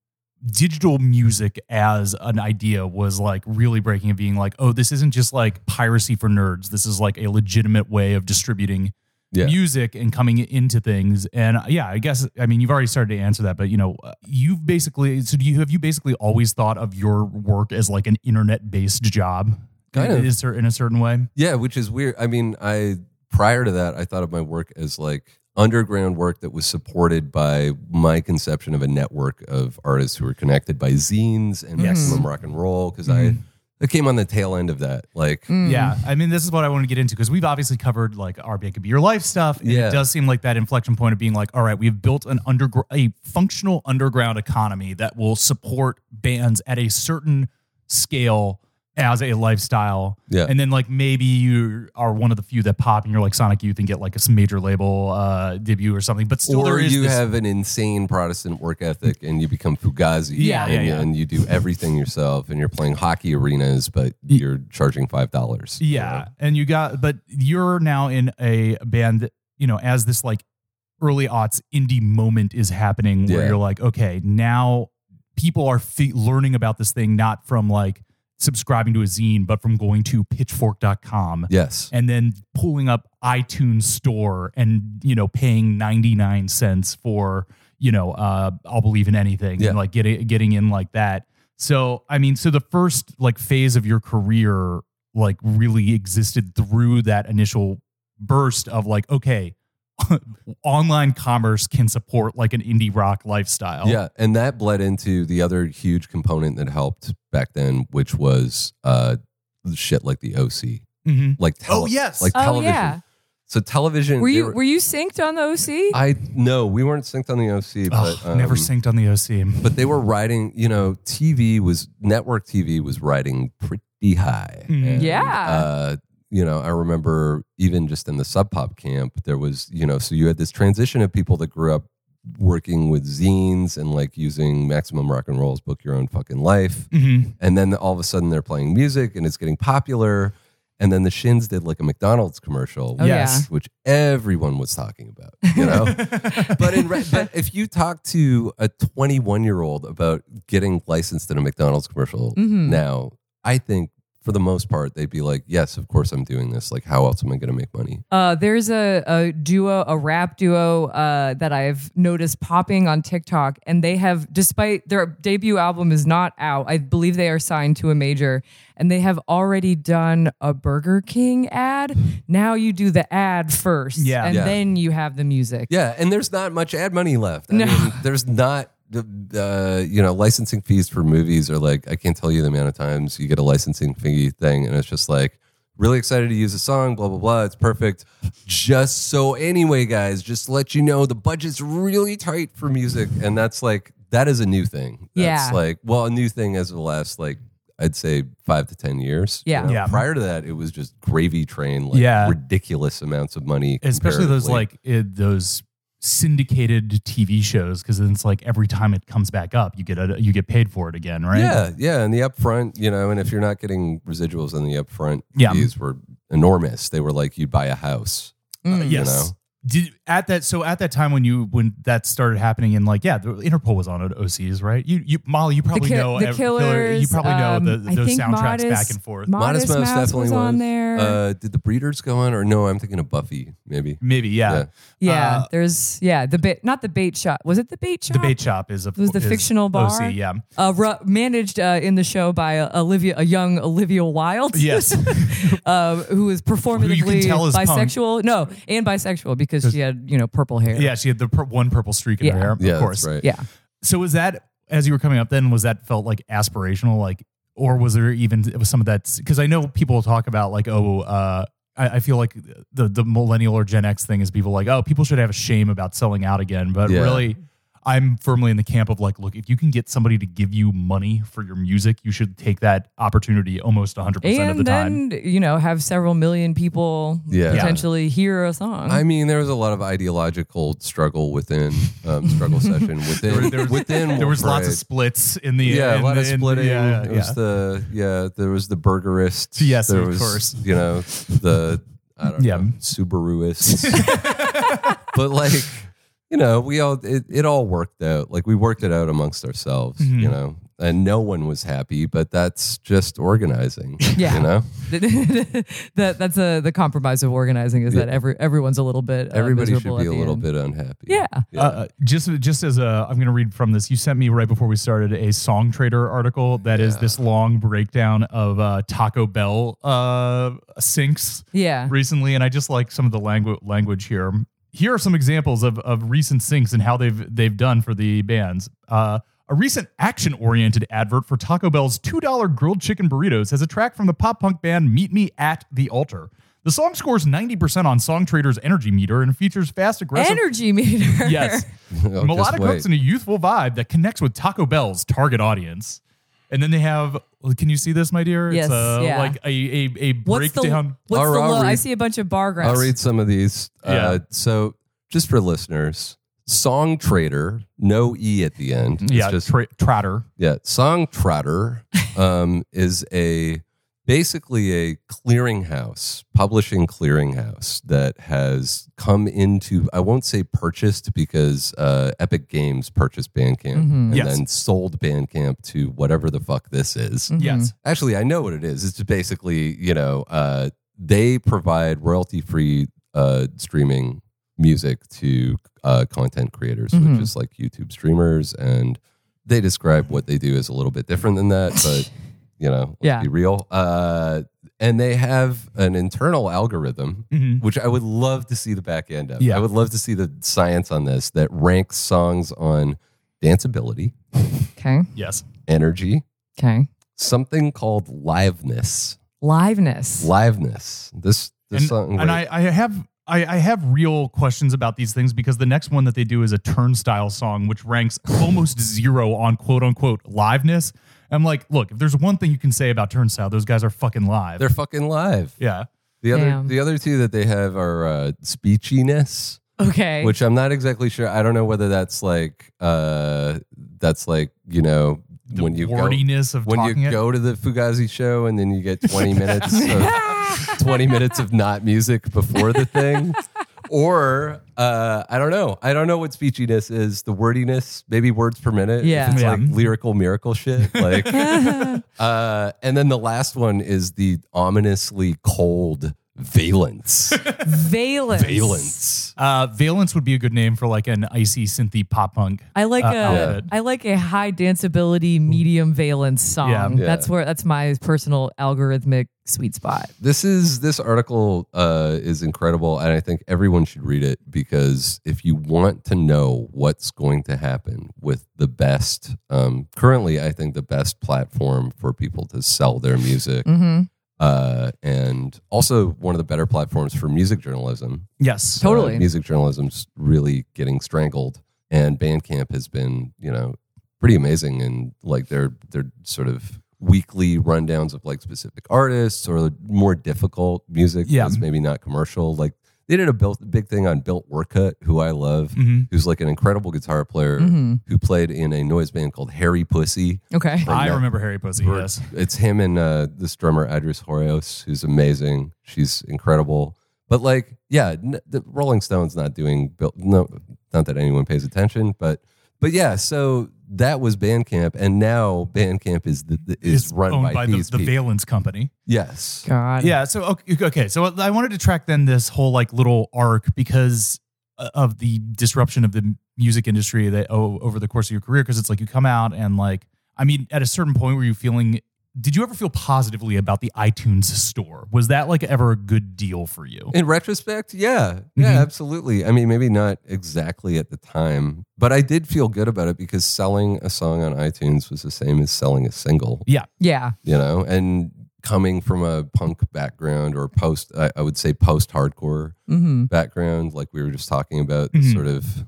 digital music as an idea was like really breaking and being like, oh, this isn't just like piracy for nerds. This is like a legitimate way of distributing Yeah. music and coming into things. And uh, yeah, I guess I mean you've already started to answer that, but you know, uh, you've basically so do you have you basically always thought of your work as like an internet based job? Kind of. Is in a certain way? Yeah, which is weird. I mean, I prior to that, I thought of my work as like underground work that was supported by my conception of a network of artists who were connected by zines and maximum rock and roll because I I came on the tail end of that. Like, mm. Yeah, I mean, this is what I want to get into because we've obviously covered like our Band Could Be Your Life stuff. And Yeah. it does seem like that inflection point of being like, all right, we've built an underground, a functional underground economy that will support bands at a certain scale as a lifestyle. Yeah. And then like maybe you are one of the few that pop and you're like Sonic Youth and get like a major label uh, debut or something. But still, or there is you this- have an insane Protestant work ethic and you become Fugazi. Yeah, and, yeah, you- yeah. and you do everything yourself and you're playing hockey arenas, but you're charging five dollars. Yeah. And you got, but you're now in a band, you know, as this like early aughts indie moment is happening where Yeah. you're like, okay, now people are learning about this thing, not from like subscribing to a zine, but from going to pitchfork.com Yes. and then pulling up iTunes store and, you know, paying 99 cents for, you know, uh, I'll believe in anything Yeah. and like getting, getting in like that. So, I mean, so the first like phase of your career like really existed through that initial burst of like, okay, online commerce can support like an indie rock lifestyle. Yeah, and that bled into the other huge component that helped back then, which was uh, shit like the OC, hmm like tele- Oh, yes. like Oh, television. yeah. So television. Were you were you synced on the OC? I no, we weren't synced on the OC, but Oh, never um, synced on the OC. But they were riding. You know, TV was network TV was riding pretty high. Mhm. And, Yeah. Uh, you know, I remember even just in the Sub Pop camp, there was you know, so you had this transition of people that grew up working with zines and like using Maximum Rock and Roll's Book Your Own Fucking Life. Mhm. And then all of a sudden they're playing music and it's getting popular. And then the Shins did like a McDonald's commercial, Oh, Yes. which everyone was talking about, you know? but in re- but if you talk to a 21 year old about getting licensed in a McDonald's commercial Mhm. now, I think for the most part they'd be like, "Yes, of course I'm doing this. Like, how else am I going to make money?" Uh, there's a, a duo, a rap duo uh, that I've noticed popping on TikTok, and they have, despite their debut album is not out, I believe they are signed to a major, and they have already done a Burger King ad. Now you do the ad first, Yeah. and Yeah. then you have the music. Yeah, and there's not much ad money left. I No. mean, there's not the uh, you know licensing fees for movies are like I can't tell you the amount of times you get a licensing fee thing, and it's just like really excited to use a song, blah blah blah. It's perfect. Just so anyway, guys, just to let you know the budget's really tight for music, and that's like that is a new thing. That's Yeah. like well, a new thing as of the last like. I'd say five to ten years. you Yeah. know? Yeah. Prior to that, it was just gravy train, like Yeah. ridiculous amounts of money. especially those like it, those syndicated TV shows because then it's like every time it comes back up, you get a you get paid for it again, right? Yeah, yeah, and the upfront, you know, and if you're not getting residuals on the upfront, Yeah. fees were enormous. They were like you'd buy a house. Mm. you Yes. know? Did at that so at that time when you when that started happening and like yeah the Interpol was on it OCs right you you Molly you probably Ki- know the ev- Killers, you probably know um, the, I those think soundtracks Modest- back and forth Mo- Modest Mouse definitely was on there. Uh, did the Breeders go on, or no? I'm thinking of Buffy, maybe. maybe yeah, Yeah. yeah, uh, there's yeah the bait, not the bait shop. Was it the bait shop? the bait shop is a It was the is fictional bar? OC yeah uh, ru- managed uh, in the show by uh, Olivia, a young Olivia Wilde. yes uh, who is performatively Who you can tell is punk. bisexual. No, and bisexual because she had you know purple hair. yeah she had the pur- one purple streak in Yeah. her hair Yeah, of course that's right. yeah. So was that as you were coming up then was that felt like aspirational like or was there even it was some of that because I know people talk about like oh uh I, I feel like the the millennial or Gen X thing is people like oh people should have a shame about selling out again but Yeah. really I'm firmly in the camp of like look if you can get somebody to give you money for your music you should take that opportunity almost 100% of the And time. then you know have several million people Yeah. potentially hear a song. I mean, there was a lot of ideological struggle within um, struggle session within there was, within there was lots of splits in the yeah, in a lot the- of in- splitting. yeah, There yeah. was the yeah, there was the burgerists. Yes, there of was, course. You know the I don't Yeah. know Subaruists. but like you know, we all it, it all worked out. Like we worked it out amongst ourselves, Mm-hmm. you know, and no one was happy. But that's just organizing. Yeah. you know, that that's a the compromise of organizing is that every everyone's a little bit uh, everybody should be a little end. bit unhappy. Yeah. Uh, just just as a, I'm going to read from this. You sent me right before we started a Songtradr article that is this long breakdown of uh, Taco Bell uh, syncs Yeah. recently, and I just like some of the language language here. Here are some examples of, of recent syncs and how they've they've done for the bands. Uh, a recent action-oriented advert for Taco Bell's $2 grilled chicken burritos has a track from the pop punk band Meet Me at the Altar. The song scores 90% on Songtradr's energy meter and features fast, aggressive Energy meter. Yes. Oh, Melodic hooks and a youthful vibe that connects with Taco Bell's target audience. And then they have, can you see this, my dear? Yes, It's uh, yeah. like a, a, a What's the breakdown. what's I'll- the I'll low? I see a bunch of bar graphs. I'll read some of these. Yeah. Uh, so, just for listeners, Songtradr, no e at the end. It's yeah, just tra- Trotter. yeah. Song Trotter um, is a basically a clearinghouse, publishing clearinghouse that has come into. I won't say purchased because uh, Epic Games purchased Bandcamp and Yes. then sold Bandcamp to whatever the fuck this is. Yes. Actually, I know what it is. It's basically, you know, uh, they provide royalty free uh, streaming music to uh, content creators, which is like YouTube streamers. And they describe what they do as a little bit different than that, but, you know, let's Yeah. be real. Uh, and they have an internal algorithm, which I would love to see the back end of. Yeah. I would love to see the science on this that ranks songs on danceability, Okay. Yes. energy, Okay. something called liveness. Liveness. Liveness. This this And, song. and I, I have. I, I have real questions about these things because the next one that they do is a turnstile song, which ranks almost zero on quote unquote liveness. I'm like, look, if there's one thing you can say about turnstile, those guys are fucking live. they're fucking live. yeah. The other Damn. the other two that they have are uh, speechiness, okay. which I'm not exactly sure. I don't know whether that's like uh that's like you know The when you go wordiness of when you it. go to the Fugazi show and then you get 20 minutes of 20 minutes of not music before the thing. Or uh, I don't know. I don't know what speechiness is. The wordiness, maybe words per minute. if Yeah. it's Yeah. like lyrical miracle shit. Like, uh, and then the last one is the ominously cold valence. Valence. valence. Uh, Valence would be a good name for like an icy synthy pop punk. I like uh, a outfit. I like a high danceability medium valence song. Yeah. Yeah. That's where that's my personal algorithmic sweet spot. This is this article uh, is incredible, and I think everyone should read it because if you want to know what's going to happen with the best, um, currently, I think the best platform for people to sell their music, Mm-hmm. Uh, and also one of the better platforms for music journalism. Yes. Totally. Uh, music journalism's really getting strangled, and Bandcamp has been, you know, pretty amazing. And like their their sort of weekly rundowns of like specific artists or more difficult music Yeah. that's maybe not commercial. Like they did a built, big thing on Bill Orcutt, who I love, Mhm. who's like an incredible guitar player Mm-hmm. who played in a noise band called Harry Pussy. Okay. I that- remember Harry Pussy. Yes. It's him and uh, this drummer Adris Hoyos, who's amazing. She's incredible. But like, yeah, n- the Rolling Stones not doing Bill. No, not that anyone pays attention, but but yeah. So that was Bandcamp, and now Bandcamp is the, the- is It's run owned by, by, the, these the people. Valence Company. yes, God. Yeah. So okay, okay. So I wanted to track then this whole like little arc because uh, of the disruption of the music industry that oh, over the course of your career. Because it's like you come out and like I mean, at a certain point, were you feeling? Did you ever feel positively about the iTunes store? Was that like ever a good deal for you? In retrospect, yeah, yeah, Mhm. absolutely. I mean, maybe not exactly at the time, but I did feel good about it because selling a song on iTunes was the same as selling a single. Yeah. Yeah. you know, and coming from a punk background or post, I, I would say post hardcore Mm-hmm. background, like we were just talking about, the Mhm. sort of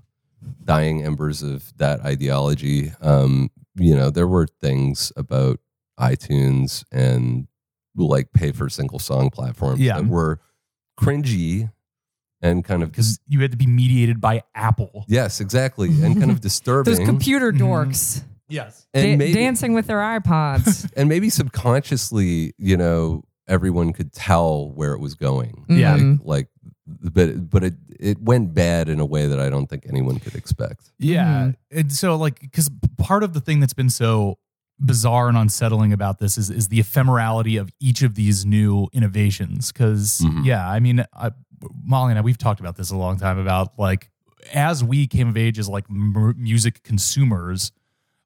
dying embers of that ideology. Um, you know, there were things about iTunes and like pay for single song platforms Yeah. that were cringy and kind of Because you had to be mediated by Apple. yes, exactly, and kind of disturbing. Those computer Mhm. dorks Yes. and da- maybe, dancing with their iPods. and maybe subconsciously, you know, everyone could tell where it was going. Yeah. Mhm. Like, like but but it it went bad in a way that I don't think anyone could expect. Yeah. And so like because part of the thing that's been so bizarre and unsettling about this is is the ephemerality of each of these new innovations. because Mhm. yeah, I mean I, Molly and I we've talked about this a long time about like as we came of age as like m- music consumers,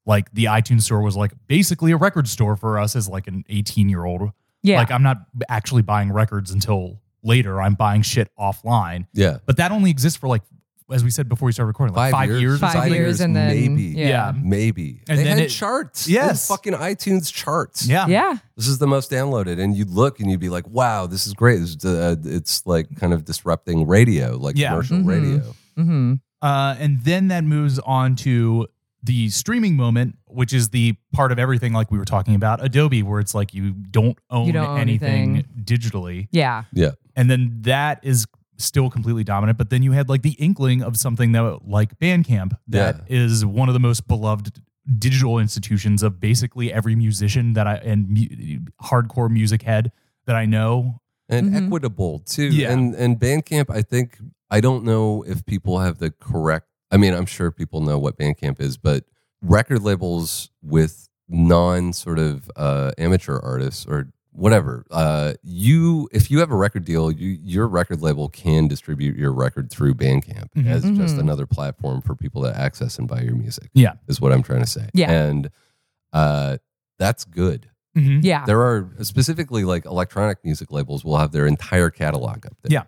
like the iTunes store was like basically a record store for us as like an 18 year old. Yeah. Like I'm not actually buying records until later. I'm buying shit offline. Yeah, But that only exists for like as we said before we started recording, like Five five, years. years, or Five something. years and then maybe. yeah. Yeah. maybe. And they then had it- charts. Yes. Had fucking iTunes charts. Yeah. Yeah. this is the most downloaded, and you'd look and you'd be like, "Wow, this is great." This is, uh, it's like kind of disrupting radio, like Yeah. commercial Mhm. radio. Mm-hmm. Uh, and then that moves on to the streaming moment, which is the part of everything like we were talking about Adobe, where it's like you don't own, don't own anything, anything. digitally. Yeah. Yeah, And then that is still completely dominant. But then you had like the inkling of something that like Bandcamp that is one of the most beloved digital institutions of basically every musician that I and mu- hardcore music head that I know. and Mhm. equitable too. Yeah. And and Bandcamp, I think I don't know if people have the correct. I mean, I'm sure people know what Bandcamp is, but record labels with non sort of uh, amateur artists or whatever, uh, you if you have a record deal, you, your record label can distribute your record through Bandcamp Mhm. as just Mhm. another platform for people to access and buy your music. Yeah. is what I'm trying to say. Yeah. and uh, that's good. Mm-hmm. Yeah. There are specifically like electronic music labels will have their entire catalog up there. Yeah.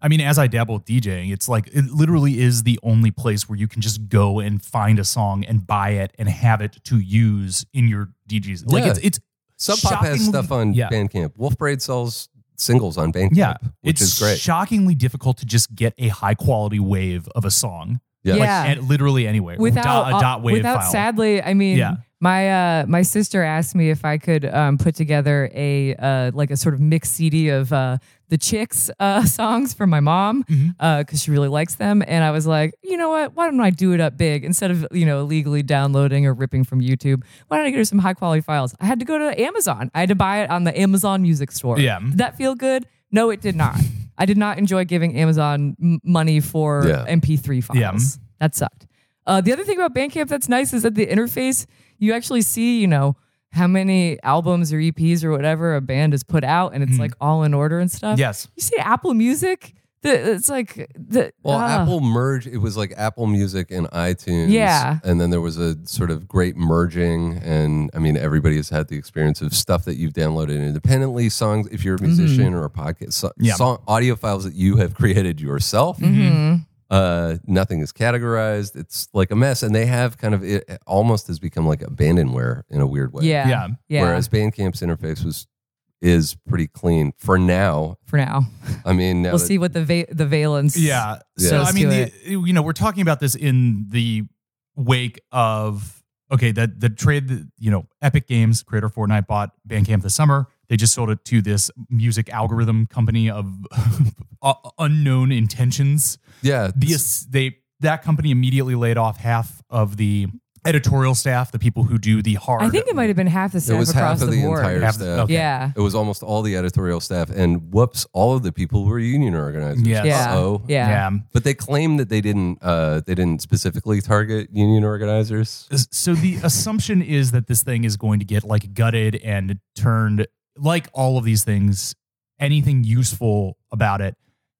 I mean, as I dabble with DJing, it's like it literally is the only place where you can just go and find a song and buy it and have it to use in your DJs. Like Yeah. it's it's Sub Pop has stuff on yeah. Bandcamp. Wolf Parade sells singles on Bandcamp, Yeah, which it's is great. shockingly difficult to just get a high quality wave of a song. Yeah. Like Yeah. and literally anywhere. without dot, a dot wave without file. sadly i mean Yeah. My uh my sister asked me if i could um put together a uh like a sort of mixed cd of uh the chicks uh songs for my mom Mhm. uh because she really likes them. And i was like you know what? Why don't i do it up big? Instead of you know illegally downloading or ripping from youtube why don't i get her some high quality files? I had to go to amazon. I had to buy it on the amazon music store. Yeah. did that feel good? No it did not. I did not enjoy giving amazon money for Yeah. mp3 files Yeah. that sucked uh, the other thing about Bandcamp that's nice is that the interface, you actually see, you know, how many albums or EPs or whatever a band has put out, and it's like all in order and stuff. Yes. You see Apple Music, the, it's like the Well, ah. Apple merged. It was like Apple Music and iTunes. Yeah. And then there was a sort of great merging. And I mean, everybody has had the experience of stuff that you've downloaded independently, songs, if you're a musician or a podcast, so, Yeah. song, audio files that you have created yourself. Mhm. Uh, nothing is categorized. It's like a mess. And they have kind of, it almost has become like abandonware in a weird way. Yeah, Yeah. yeah. Whereas Bandcamp's interface was, is pretty clean for now. for now, I mean, now we'll that- see what the va- the valence. Yeah. Yeah. So I mean, the, you know, we're talking about this in the wake of okay, that the trade, you know, Epic Games, creator of Fortnite, bought Bandcamp this summer. They just sold it to this music algorithm company of uh, unknown intentions. Yeah. The they that company immediately laid off half of the editorial staff, the people who do the hard. I think it might have been half the staff. It staff was across half of the, the board. entire Half- staff. okay. Yeah, It was almost all the editorial staff, and whoops, all of the people were union organizers. Yes. yeah, Uh-oh. yeah. yeah. But they claim that they didn't. Uh, they didn't specifically target union organizers. so the assumption is that this thing is going to get like gutted and turned like all of these things anything useful about it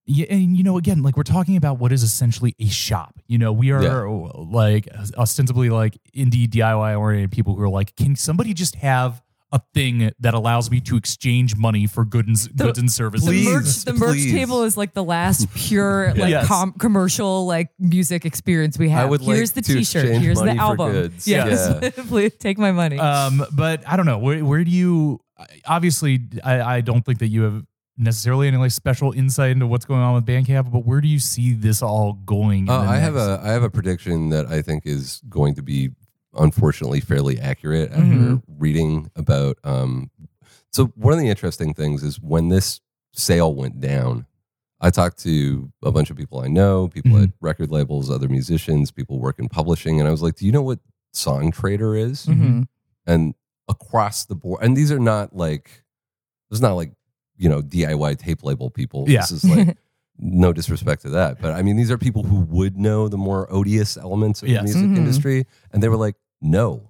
yeah, and you know again like we're talking about what is essentially a shop you know we are Yeah. like ostensibly like indie diy oriented people who are like can somebody just have a thing that allows me to exchange money for goods The- goods and services The Please. merch, the merch table is like the last pure like Yes. com- commercial like music experience we have. would like Here's the T-shirt. Here's the money for album. goods. Yes, please take my money. um but i don't know where, where do you obviously I, I don't think that you have necessarily any like special insight into what's going on with bandcamp but where do you see this all going Uh, I have a I have a prediction that I think is going to be unfortunately fairly accurate after Mhm. reading about. Um, so one of the interesting things is when this sale went down. I talked to a bunch of people I know, people Mhm. at record labels, other musicians, people work in publishing, and I was like, "Do you know what Songtradr is?" Mhm. and across the board and these are not like is not like you know diy tape label people Yeah. this is like no disrespect to that, but I mean, these are people who would know the more odious elements of Yes. the music Mm-hmm. industry, and they were like, "No,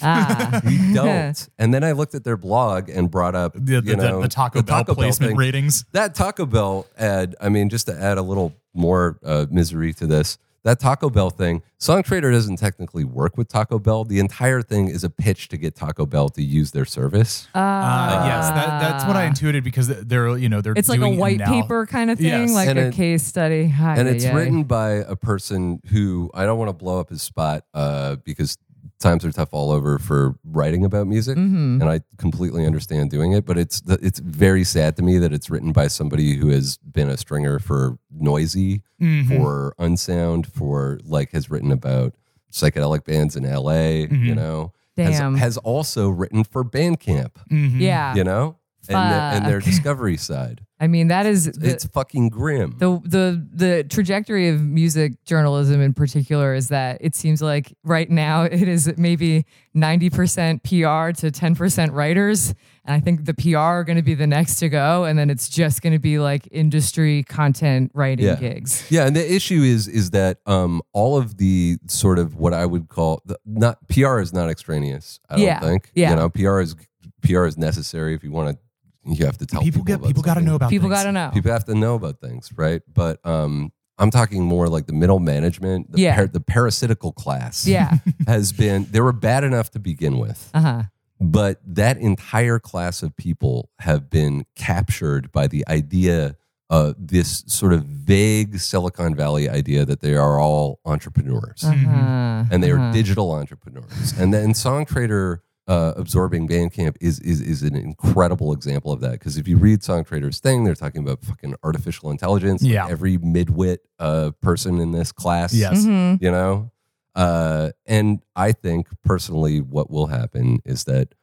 Ah. we don't." and then I looked at their blog and brought up The, the, you know, the, the Taco Bell placement thing. ratings. That Taco Bell ad, I mean, just to add a little more uh, misery to this, that Taco Bell thing, Songtradr doesn't technically work with Taco Bell. The entire thing is a pitch to get Taco Bell to use their service. Uh, yes, that, that's what I intuited because they're you know they're It's like a white paper kind of thing, Yes. like And a it- case study. Hi, and it's yay. written by a person who I don't want to blow up his spot uh, because times are tough all over for writing about music, Mm-hmm. and I completely understand doing it. But it's it's very sad to me that it's written by somebody who has been a stringer for Noisey, Mm-hmm. for Unsound, for like has written about psychedelic bands in L.A. You know, has, Damn. has also written for Bandcamp. Yeah. You know, and, the- and their discovery side. I mean, that is the, It's fucking grim. the the the trajectory of music journalism in particular is that it seems like right now it is maybe 90% PR to 10% writers and I think the PR are going to be the next to go and then it's just going to be like industry content writing Yeah. gigs. Yeah, and the issue is is that um, all of the sort of what I would call the, not PR is not extraneous. I Yeah, don't think. yeah. You know, PR is PR is necessary if you want to. You have to tell People people. get about people got to know about People got to know. People have to know about things, right? But um, I'm talking more like the middle management, the, Yeah. the parasitical class. Yeah. has been they were bad enough to begin with, Uh-huh. but that entire class of people have been captured by the idea of this sort of vague Silicon Valley idea that they are all entrepreneurs Uh-huh. and they are digital entrepreneurs. And then Songtradr uh, absorbing Bandcamp is, is is an incredible example of that because if you read Songtradr's thing, they're talking about fucking artificial intelligence. like Yeah. every midwit uh, person in this class. Yes. Mm-hmm. you know. Uh, and I think personally, what will happen is that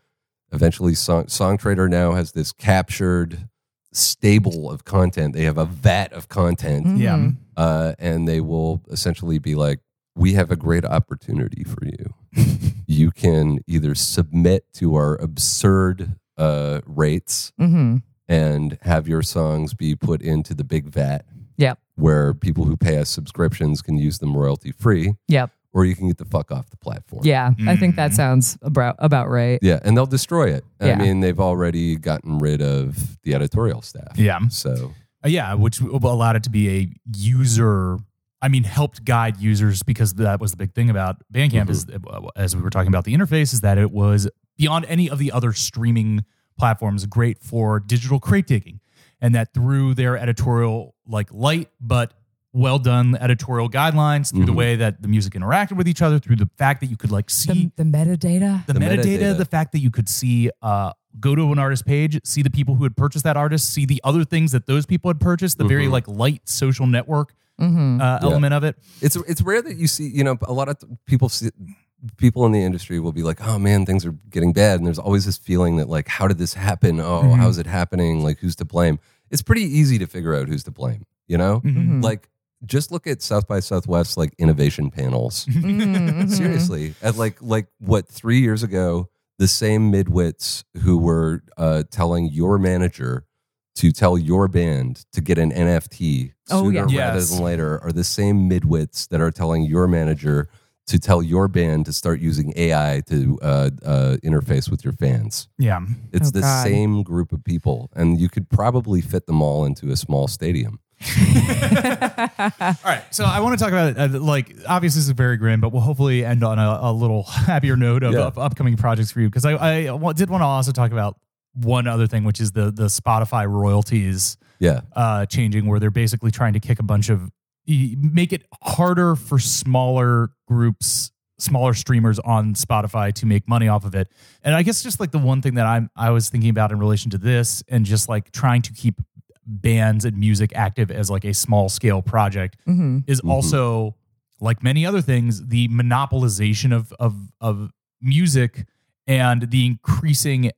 eventually, Song, Songtradr now has this captured stable of content. They have a vat of content Yeah. Mhm. uh, and they will essentially be like, "We have a great opportunity for you. you can either submit to our absurd uh, rates Mhm. and have your songs be put into the big vat, Yep. where people who pay us subscriptions can use them royalty free, Yep. or you can get the fuck off the platform." Yeah. I think Mm. that sounds about about right. Yeah, and they'll destroy it. I mean, they've already gotten rid of the editorial staff. Yeah. So Uh, yeah, which allowed it to be a user. I mean, helped guide users because that was the big thing about Bandcamp is, uh, as we were talking about the interface, is that it was beyond any of the other streaming platforms, great for digital crate digging, and that through their editorial, like light but well done editorial guidelines, through the Mhm. way that the music interacted with each other, through the fact that you could like see The, the metadata. the, The metadata, metadata. the fact that you could see, uh, go to an artist page, see the people who had purchased that artist, see the other things that those people had purchased, the very Mhm. like light social network Mm-hmm. uh, element of it. it's it's rare that you see you know a lot of people see people in the industry will be like oh man things are getting bad and there's always this feeling that like how did this happen oh Mhm. how's it happening like who's to blame it's pretty easy to figure out who's to blame you know Mhm. like just look at south by southwest like innovation panels Mhm. seriously at like like what three years ago the same midwits who were uh, telling your manager to tell your band to get an nft Oh, sooner yeah. rather Yes. than later are the same midwits that are telling your manager to tell your band to start using ai to uh, uh, interface with your fans Yeah. it's Oh, the God. same group of people and you could probably fit them all into a small stadium All right. So I want to talk about uh, like obviously this is very grim, but we'll hopefully end on a, a little happier note of, Yeah. of upcoming projects for you because I, I did want to also talk about one other thing, which is the the Spotify royalties yeah uh, changing, where they're basically trying to kick a bunch of make it harder for smaller groups, smaller streamers on Spotify to make money off of it. And I guess just like the one thing that I'm I was thinking about in relation to this, and just like trying to keep bands and music active as like a small scale project Mm-hmm. is also like many other things the monopolization of of of music and the increasing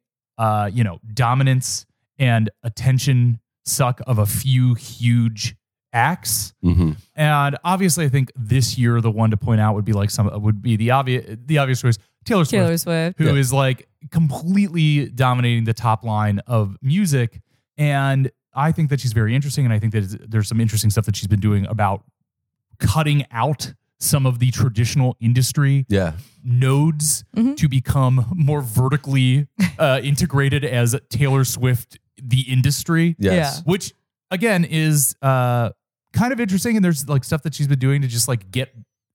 uh you know dominance and attention suck of a few huge acts hmm and obviously i think this year the one to point out would be like some would be the obvious the obvious choice taylor swift Taylor Swift. who is Yeah. like completely dominating the top line of music. And I think that she's very interesting, and I think that there's some interesting stuff that she's been doing about cutting out some of the traditional industry Yeah. nodes to become more vertically uh, integrated as Taylor Swift, the industry, Yes. which again is uh, kind of interesting. And there's like stuff that she's been doing to just like get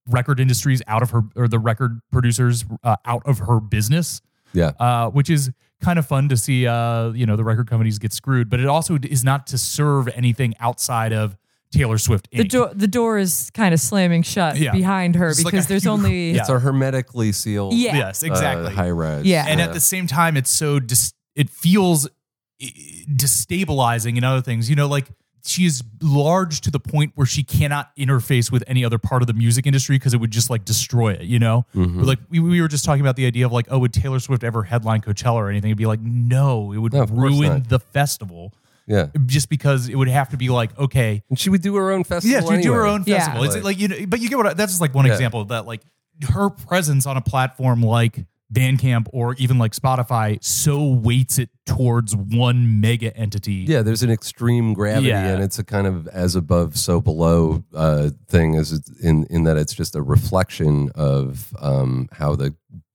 record industries out of her or the record producers uh, out of her business, Yeah. uh, which is kind of fun to see. Uh, you know, the record companies get screwed, but it also is not to serve anything outside of Taylor Swift. The door the door is kind of slamming shut Yeah. behind her It's like because a there's huge- only Yeah. It's a hermetically sealed Yeah. Yes, exactly. uh, high rise. Yeah. and at the same time it's so dis- it feels destabilizing and other things you know like she is large to the point where she cannot interface with any other part of the music industry because it would just like destroy it you know Mm-hmm. like we, we were just talking about the idea of like oh would taylor swift ever headline coachella or anything it'd be like no it would No, of course ruin not. the festival yeah. just because it would have to be like okay And she would do her own festival. yeah, to do her anyway. own Yeah. festival. It's Like- like you know, but you get what I, that's just like one Yeah. example of that. Like her presence on a platform like Bandcamp or even like Spotify so weights it towards one mega entity. Yeah, there's an extreme gravity, Yeah. and it's a kind of as above, so below uh, thing. As it's in in that it's just a reflection of um, how the.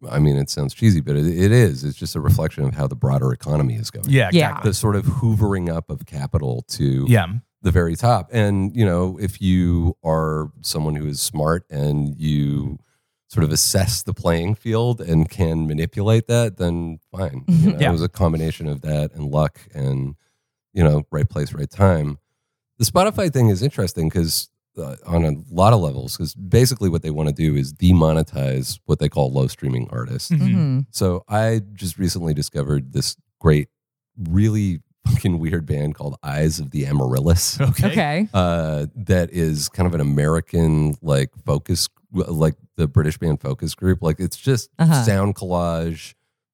I mean, it sounds cheesy, but it, it is. It's just a reflection of how the broader economy is going. yeah, Yeah. the sort of hoovering up of capital to yeah, the very top. And, you know, if you are someone who is smart and you sort of assess the playing field and can manipulate that, then fine. You mm-hmm. know, Yeah. It was a combination of that and luck and, you know, right place, right time. The Spotify thing is interesting because uh, on a lot of levels, because basically what they want to do is demonetize what they call low streaming artists. Mhm. So I just recently discovered this great, really fucking weird band called Eyes of the Amaryllis. Okay. Okay. Uh, that is kind of an American like focus, like the British band focus group. Like it's just Uh-huh. sound collage,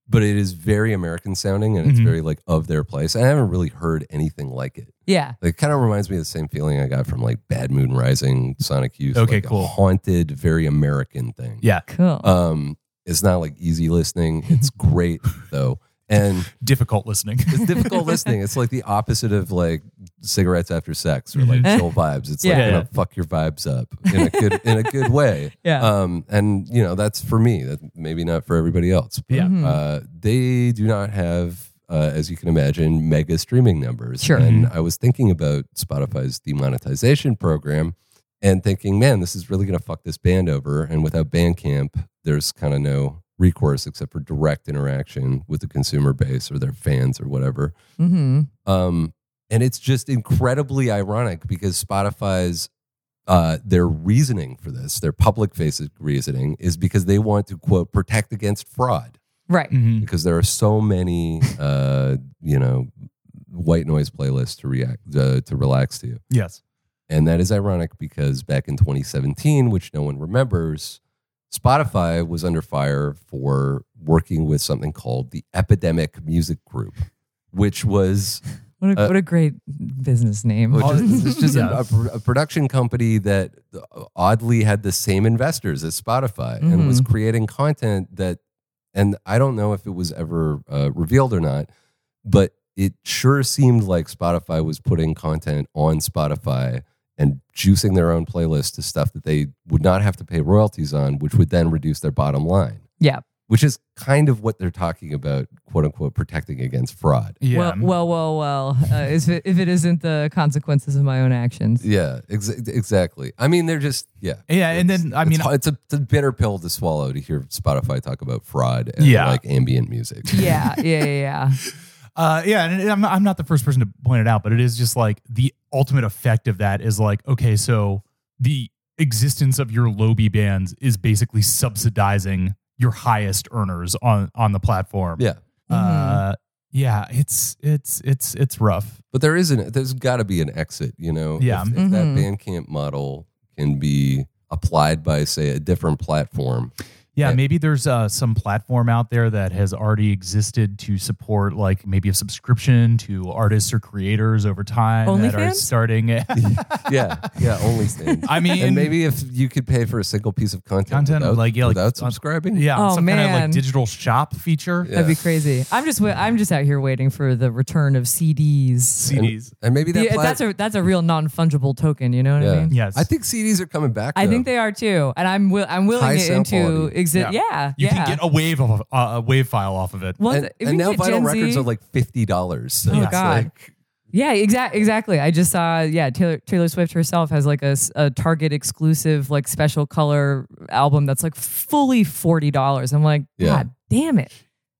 but it is very American sounding and it's Mhm. very like of their place. I haven't really heard anything like it. Yeah. Like, it kind of reminds me of the same feeling I got from like Bad Moon Rising, Sonic Youth. Okay, like a cool. haunted, very American thing. Yeah, Cool. Um, it's not like easy listening. It's great though, and difficult listening. it's difficult listening. It's like the opposite of like cigarettes after sex or like Mhm. chill vibes. It's Yeah. like gonna fuck your vibes up in a good in a good way. Yeah. Um, and you know that's for me. That maybe not for everybody else. But, Yeah. Uh, they do not have. Uh, as you can imagine, mega streaming numbers. Sure. And I was thinking about Spotify's demonetization program and thinking, man, this is really going to fuck this band over. And without Bandcamp, there's kind of no recourse except for direct interaction with the consumer base or their fans or whatever. hmm Um, and it's just incredibly ironic because Spotify's uh, their reasoning for this, their public facing reasoning, is because they want to quote protect against fraud Right. Mhm. because there are so many uh, you know white noise playlists to react uh, to relax to. Yes. And that is ironic because back in 2017, which no one remembers, Spotify was under fire for working with something called the Epidemic Music Group, which was What a, Uh, what a great business name. which is, it's just Yeah. a, a a production company that oddly had the same investors as Spotify and was creating content that, and I don't know if it was ever uh, revealed or not, but it sure seemed like Spotify was putting content on Spotify and juicing their own playlist to stuff that they would not have to pay royalties on, which would then reduce their bottom line. yeah. Which is kind of what they're talking about, quote unquote, protecting against fraud. Yeah. Well, well, well, well. Uh, if, it, if it isn't the consequences of my own actions. Yeah, ex- exactly. I mean, they're just yeah, Yeah, and then, I mean- it's, it's a, it's a bitter pill to swallow to hear Spotify talk about fraud and Yeah. like ambient music. Yeah. Yeah. Yeah. yeah. Uh, yeah, and I'm not, I'm not the first person to point it out, but it is just like the ultimate effect of that is like, okay, so the existence of your Lobby bands is basically subsidizing your highest earners on on the platform. Yeah, Uh, yeah, it's it's it's it's rough. but there isn't. There's got to be an exit. You know, Yeah. If, if that. Bandcamp model can be applied by say a different platform, Yeah, Yeah. maybe there's uh, some platform out there that has already existed to support, like maybe a subscription to artists or creators over time that are OnlyFans? starting. yeah, yeah, only stand. I mean, and maybe if you could pay for a single piece of content, Content, without, like, yeah, like, without on- subscribing, yeah, Oh, some kind of like digital shop feature. Yeah. That'd be crazy. I'm just wa- I'm just out here waiting for the return of CDs. CDs. and maybe that The- plat- that's a that's a real non fungible token. You know what I Yeah. mean? Yes, I think CDs are coming back. I though. think they are too, and I'm wi- I'm willing High it sound into quality. Exist. Yeah. Yeah, you yeah. can get a wave of a, a wave file off of it. Well, and, and now vinyl Gen records Z- are like fifty dollars. So Oh, God. like- Yeah, exactly. Exactly. I just saw. Yeah, Taylor Taylor Swift herself has like a Target exclusive like special color album that's like fully forty dollars. I'm like, Yeah. God damn it.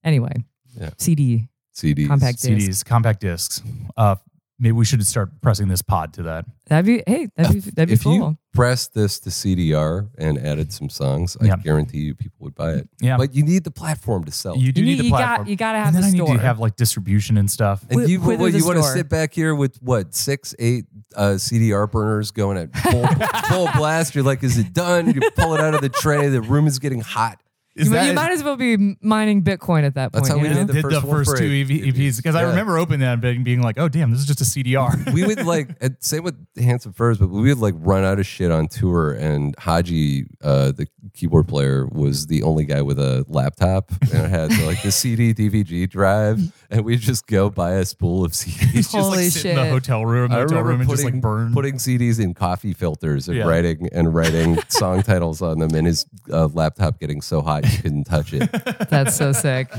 Anyway, Yeah. CD CDs. compact disc. CDs, compact discs. Uh, maybe we should start pressing this pod to that. That'd be hey, that'd be that'd be if cool. you pressed this to CDR and added some songs, I Yeah. guarantee you people would buy it. Yeah. But you need the platform to sell. it. You do You need, need- the you got- platform. you gotta have and then the I need to have like distribution and stuff. and Wh- you, whether what, you want to sit back here with what six, eight uh, CDR burners going at full, full blast? You're like, is it done? You pull it out of the tray. The room is getting hot. Is you, that- you might as well be mining Bitcoin at that point. That's how we know? did the did first the first two Parade EV EPs because I remember opening that and being like, "Oh damn, this is just a CDR." we would like and same with Handsome Furs, but we would like run out of shit on tour. And Hadji, uh, the keyboard player, was the only guy with a laptop and it had like the CD DVG drive, and we'd just go buy a spool of CDs. just like Holy sit in the hotel room, the I hotel remember room, and just putting, like burn. putting CDs in coffee filters and Yeah. writing and writing song titles on them, and his uh, laptop getting so hot you couldn't touch it. That's so sick.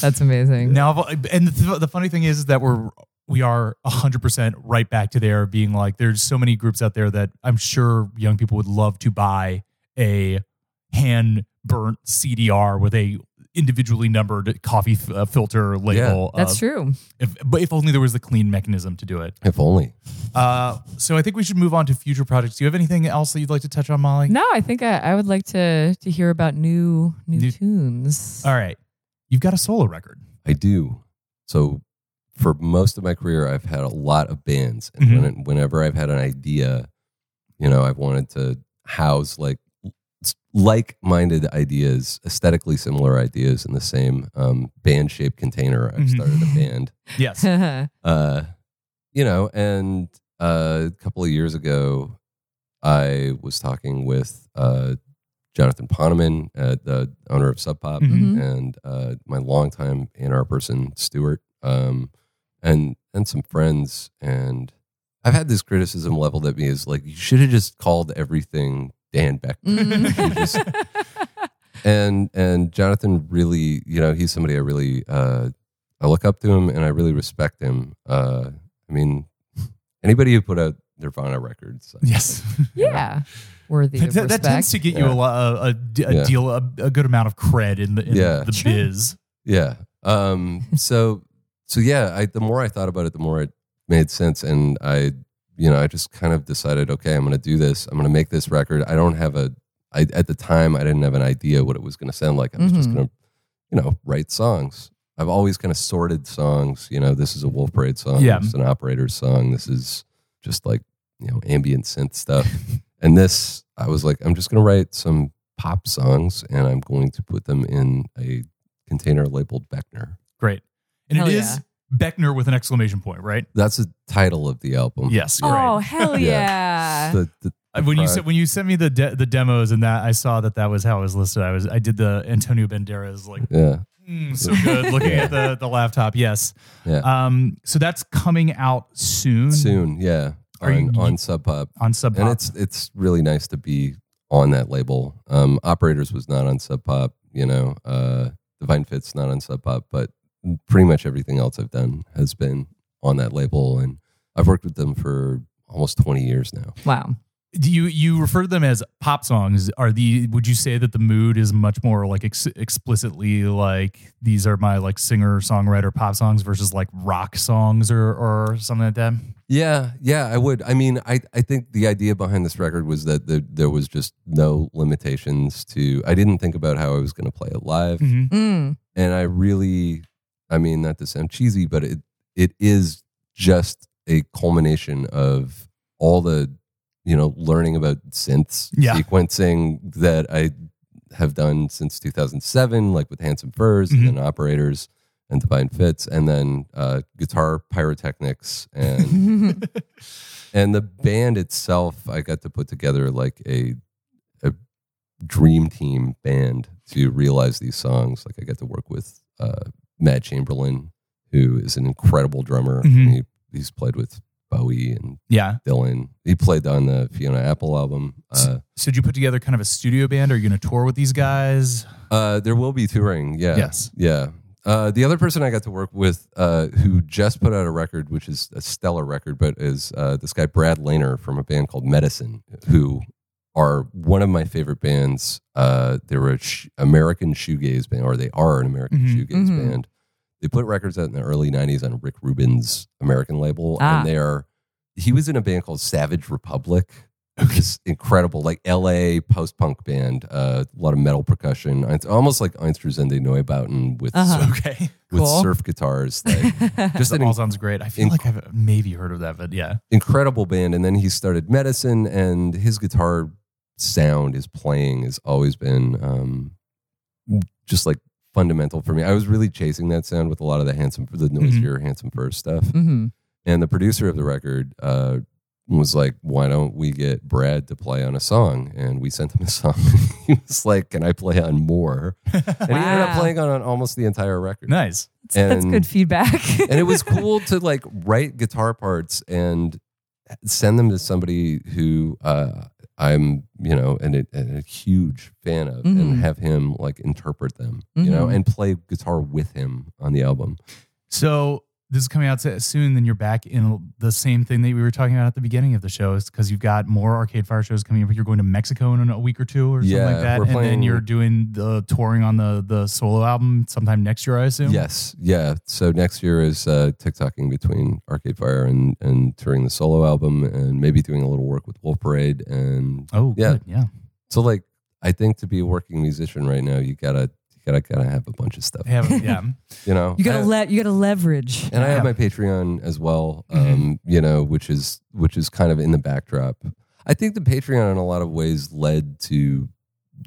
That's amazing. now, and the, the funny thing is is that we're we are hundred percent right back to there, being like, there's so many groups out there that I'm sure young people would love to buy a hand burnt CDR with a individually numbered coffee f- uh, filter label. Yeah, That's of- true. If, but if only there was the clean mechanism to do it. If only. Uh, so I think we should move on to future projects. Do you have anything else that you'd like to touch on, Molly? No, I think I, I would like to to hear about new new, New- tunes. All right, you've got a solo record. I do. So for most of my career, I've had a lot of bands, and Mhm. when whenever I've had an idea, you know, I've wanted to house like like-minded ideas, aesthetically similar ideas in the same um, band-shaped container. I've Mhm. started a band, Yes. uh, you know, and uh, a couple of years ago, I was talking with uh, Jonathan Poneman, uh, the owner of Sub Pop, Mhm. and uh, my longtime A&R person, Stuart, um, and and some friends. And I've had this criticism leveled at me is like, you should have just called everything Dan Boeckner. You just- and and Jonathan really, you know, he's somebody I really uh, I look up to him and I really respect him. Uh, I mean, anybody who put out Nirvana records, Yes. yeah, worthy of That, that tends to get you a, Yeah. lo- a, a, a Yeah. deal, a, a good amount of cred in the, in Yeah. the Sure. biz. Yeah. Um, so so yeah, I the more I thought about it, the more it made sense. And I, you know, I just kind of decided, okay, I'm gonna do this. I'm gonna make this record. I don't have a I at the time I didn't have an idea what it was gonna sound like. I was just Mhm. gonna, you know, write songs. I've always kind of sorted songs. You know, this is a Wolf Parade song. Yeah. This is an Operators' song. This is just like, you know, ambient synth stuff. and this, I was like, I'm just gonna write some pop songs and I'm going to put them in a container labeled Boeckner. Great. And Hell it yeah. is Boeckner with an exclamation point, right? That's the title of the album. Yes. oh Right. hell Yeah. yeah! The, the, Uh, when you pride. said when you sent me the de- the demos and that I saw that that was how it was listed. I was I did the Antonio Banderas like yeah, mm, so good looking at the the laptop. Yes. yeah. Um. So that's coming out soon. Soon, yeah. Are on, you- on Sub Pop. on Sub Pop. and it's it's really nice to be on that label. Um, Operators was not on Sub Pop, you know. Uh, Divine Fits not on Sub Pop, but pretty much everything else I've done has been on that label, and I've worked with them for almost twenty years now. wow. Do you you refer to them as pop songs? Are the would you say that the mood is much more like ex- explicitly like these are my like singer songwriter pop songs versus like rock songs or or something like that? Yeah, yeah, I would. I mean, I I think the idea behind this record was that the, there was just no limitations to. I didn't think about how I was going to play it live. Mhm. Mm. and I really, I mean, not to sound cheesy, but it it is just a culmination of all the, you know, learning about synths, Yeah. sequencing that I have done since 2007, like with Handsome Furs and then Operators and Divine Fits, and then uh, Guitar Pyrotechnics and and the band itself. I got to put together like a a dream team band to realize these songs. Like I got to work with uh, Matt Chamberlain, who is an incredible drummer. Mhm. He, he's played with Bowie and Yeah. Dylan. He played on the Fiona Apple album. Uh, So did you put together kind of a studio band? Are you going to tour with these guys? uh, there will be touring. Yeah. Yes. Yeah. Uh, the other person I got to work with, uh, who just put out a record, which is a stellar record, but is uh, this guy Brad Laner from a band called Medicine, who are one of my favorite bands. Uh, they were a sh- American shoegaze band, or they are an American Mhm. shoegaze Mhm. band. They put records out in the early '90s on Rick Rubin's American label, Ah. and they are. He was in a band called Savage Republic, which is incredible, like L.A. post-punk band. Uh, a lot of metal percussion. Almost like Einstürzende Neubauten with Uh-huh. Okay. with Cool. surf guitars. Like, just That all in- sounds great. I feel inc- like I've maybe heard of that, but yeah. incredible band. And then he started Medicine, and his guitar sound, is playing, has always been um, just like fundamental for me. I was really chasing that sound with a lot of the handsome, the noisier, Handsome Furs stuff. hmm And the producer of the record uh, was like, "Why don't we get Brad to play on a song?" And we sent him a song. he was like, "Can I play on more?" And he ended up playing on, on almost the entire record. Nice. That's, that's good feedback. and it was cool to like write guitar parts and send them to somebody who uh, I'm, you know, and a, and a huge fan of, Mhm. and have him like interpret them, you know, Mhm. and play guitar with him on the album. So this is coming out soon. Then you're back in the same thing that we were talking about at the beginning of the show, is because you've got more Arcade Fire shows coming up. You're going to Mexico in a week or two, or something Yeah, like that, and then you're doing the touring on the the solo album sometime next year, I assume. Yes, yeah. So next year is uh, TikToking between Arcade Fire and and touring the solo album, and maybe doing a little work with Wolf Parade, and Oh, Yeah. good. Yeah. so like I think to be a working musician right now, you gotta gotta gotta have a bunch of stuff, Have, yeah. you know. you gotta I- let you gotta leverage. and I have my Patreon as well, Mm-hmm. um, you know, which is which is kind of in the backdrop. I think the Patreon, in a lot of ways, led to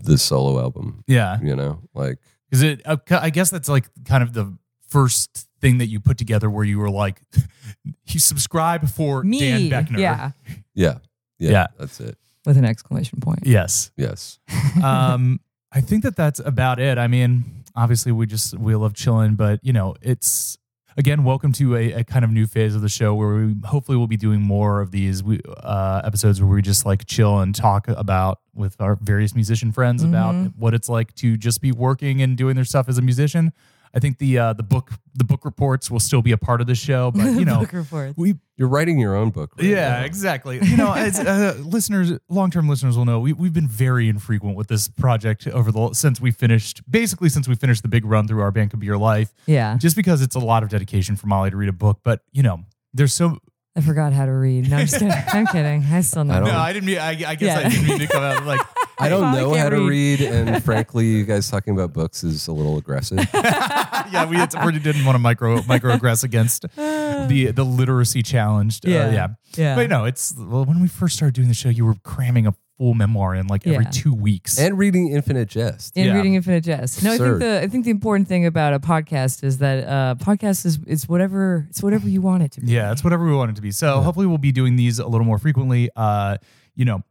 the solo album. Yeah. You know, like Is it? Uh, I guess that's like kind of the first thing that you put together where you were like, you subscribe for Me, Dan Boeckner. yeah, yeah, yeah, Yeah. that's it. with an exclamation point. Yes. Yes, um, I think that that's about it. I mean, obviously, we just we love chilling, but you know, it's again, welcome to a, a kind of new phase of the show where we hopefully will be doing more of these we, uh, episodes where we just like chill and talk about with our various musician friends about what it's like to just be working and doing their stuff as a musician. I think the uh, the book the book reports will still be a part of the show, but you know, Book reports. we you're writing your own book. Right yeah, now. exactly. You know, as uh, listeners, long-term listeners will know, we, we've been very infrequent with this project over the since we finished, basically since we finished the big run through our Bank of your life. Yeah, Just because it's a lot of dedication for Molly to read a book, but you know, there's so. I forgot how to read. No, I'm just kidding. I'm kidding. I still know. I No, I didn't mean. I, I guess Yeah. I didn't mean to come out like. I don't know can't how to read. read, and frankly, you guys talking about books is a little aggressive. yeah, we, had we didn't want to micro microaggress against the the literacy challenged. Uh, Yeah. yeah, Yeah. But no, it's well, when we first started doing the show, you were cramming a full memoir in like every Yeah. two weeks. and reading Infinite Jest. in Yeah. reading Infinite Jest. No, I think Absurd. the I think the important thing about a podcast is that uh, podcast is it's whatever it's whatever you want it to be. Yeah, it's whatever we want it to be. So hopefully we'll be doing these a little more frequently. Uh, you know,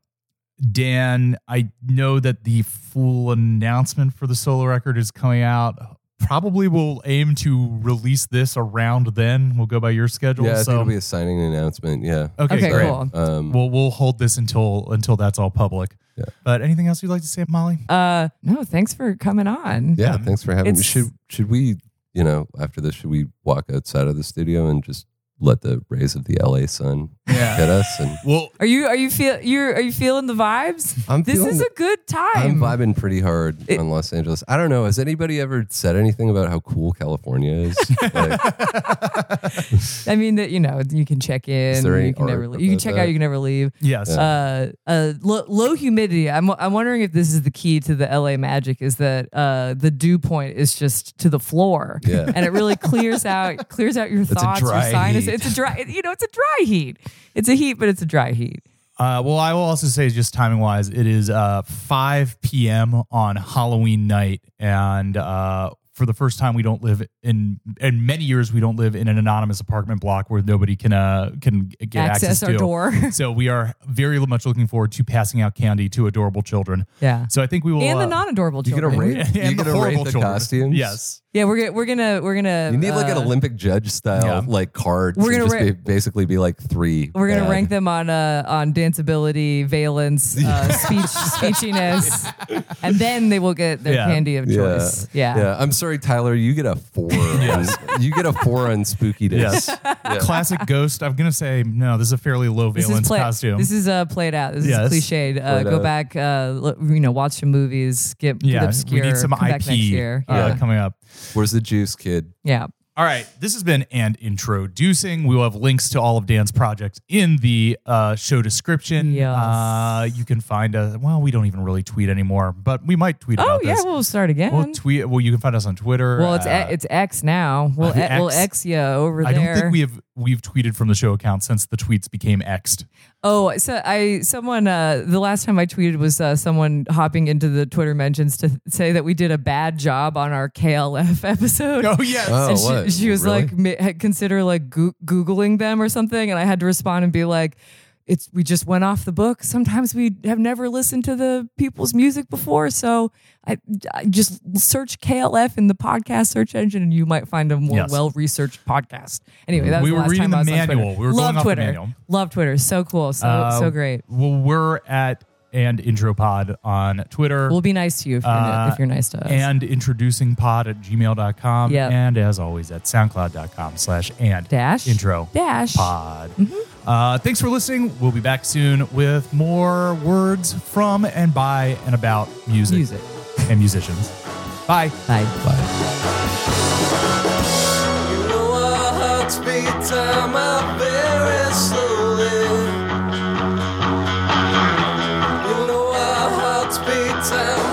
Dan, I know that the full announcement for the solo record is coming out. Probably we'll aim to release this around then. We'll go by your schedule. Yeah, I think so it'll be a signing announcement. Yeah. okay, Okay, great. cool. Um, We'll we'll hold this until until that's all public. Yeah. But anything else you'd like to say, Molly? Uh, no, thanks for coming on. yeah, thanks for having me. It's- Should should we, you know, after this, should we walk outside of the studio and just let the rays of the LA sun Yeah. hit us? And Well, Are you are you feel you're are you feeling the vibes? I'm this feeling is the- a good time. I'm vibing pretty hard It- on Los Angeles. I don't know. Has anybody ever said anything about how cool California is? like, I mean that you know you can check in. there any You can never art leave. You can check that? out. You can never leave. yes. Uh, uh, lo- low humidity. I'm I'm wondering if this is the key to the LA magic. Is that uh the dew point is just to the floor. Yeah. and it really clears out clears out your a thoughts, your dry sinus. Heat. It's a dry. You know, it's a dry heat. It's a heat, but it's a dry heat. Uh, well, I will also say, just timing wise, it is uh, 5 p.m. on Halloween night. And uh, for the first time, we don't live in, in many years, we don't live in an anonymous apartment block where nobody can uh, can get access, Access our to. door. so we are very much looking forward to passing out candy to adorable children. Yeah. So I think we will. and the uh, non-adorable You children. gonna rate? and You the gonna rate horrible the children. costumes? Yes. Yeah, we're gonna we're gonna we're gonna. You need like an uh, Olympic judge style Yeah. like cards. We're gonna just ra- be, basically be like three. We're gonna bad. rank them on uh on danceability, valence, uh, speech, speechiness, and then they will get their Yeah. candy of Yeah. choice. Yeah. yeah. I'm sorry, Tyler. You get a four. on, you get a four on spooky days. Yes. Classic ghost. I'm going to say, no, this is a fairly low This valence play, costume. This is uh, played out. This Yes. is cliched. Uh, go out. back, uh, look, you know, watch some movies, get, get yeah, obscure. we need some come IP next year. uh, Yeah. coming up. Where's the juice, kid? yeah. All right, this has been and introducing. We will have links to all of Dan's projects in the uh, show description. Yes. Uh, you can find us. Well, we don't even really tweet anymore, but we might tweet Oh about yeah, this. we'll start again. We'll tweet. Well, you can find us on Twitter. Well, it's uh, it's X now. We'll e- we'll X. X you over there. I don't think we have we've tweeted from the show account since the tweets became X'd. Oh, so I someone uh the last time I tweeted was uh, someone hopping into the Twitter mentions to say that we did a bad job on our KLF episode. Oh yes. Oh, and she, she was Really? like, ma- consider like goo- googling them or something, and I had to respond and be like, "It's we just went off the book. Sometimes we have never listened to the people's music before, so I, I just search KLF in the podcast search engine, and you might find a more Yes. well researched podcast. Anyway, that was We the were last reading time the I was manual. We were going Love Twitter. manual. Love Twitter. So cool. So Uh, so great. Well, we're at and intro pod on Twitter. We'll be nice to you if you're, Uh, if you're nice to us. and introducing pod at gmail.com. Yep. And as always, at soundcloud.com slash and Dash intro dash pod. Uh, thanks for listening. We'll be back soon with more words from and by and about music, music. and musicians. Bye. Bye. Bye. You know our hearts beat time out very slowly. You know our hearts beat time.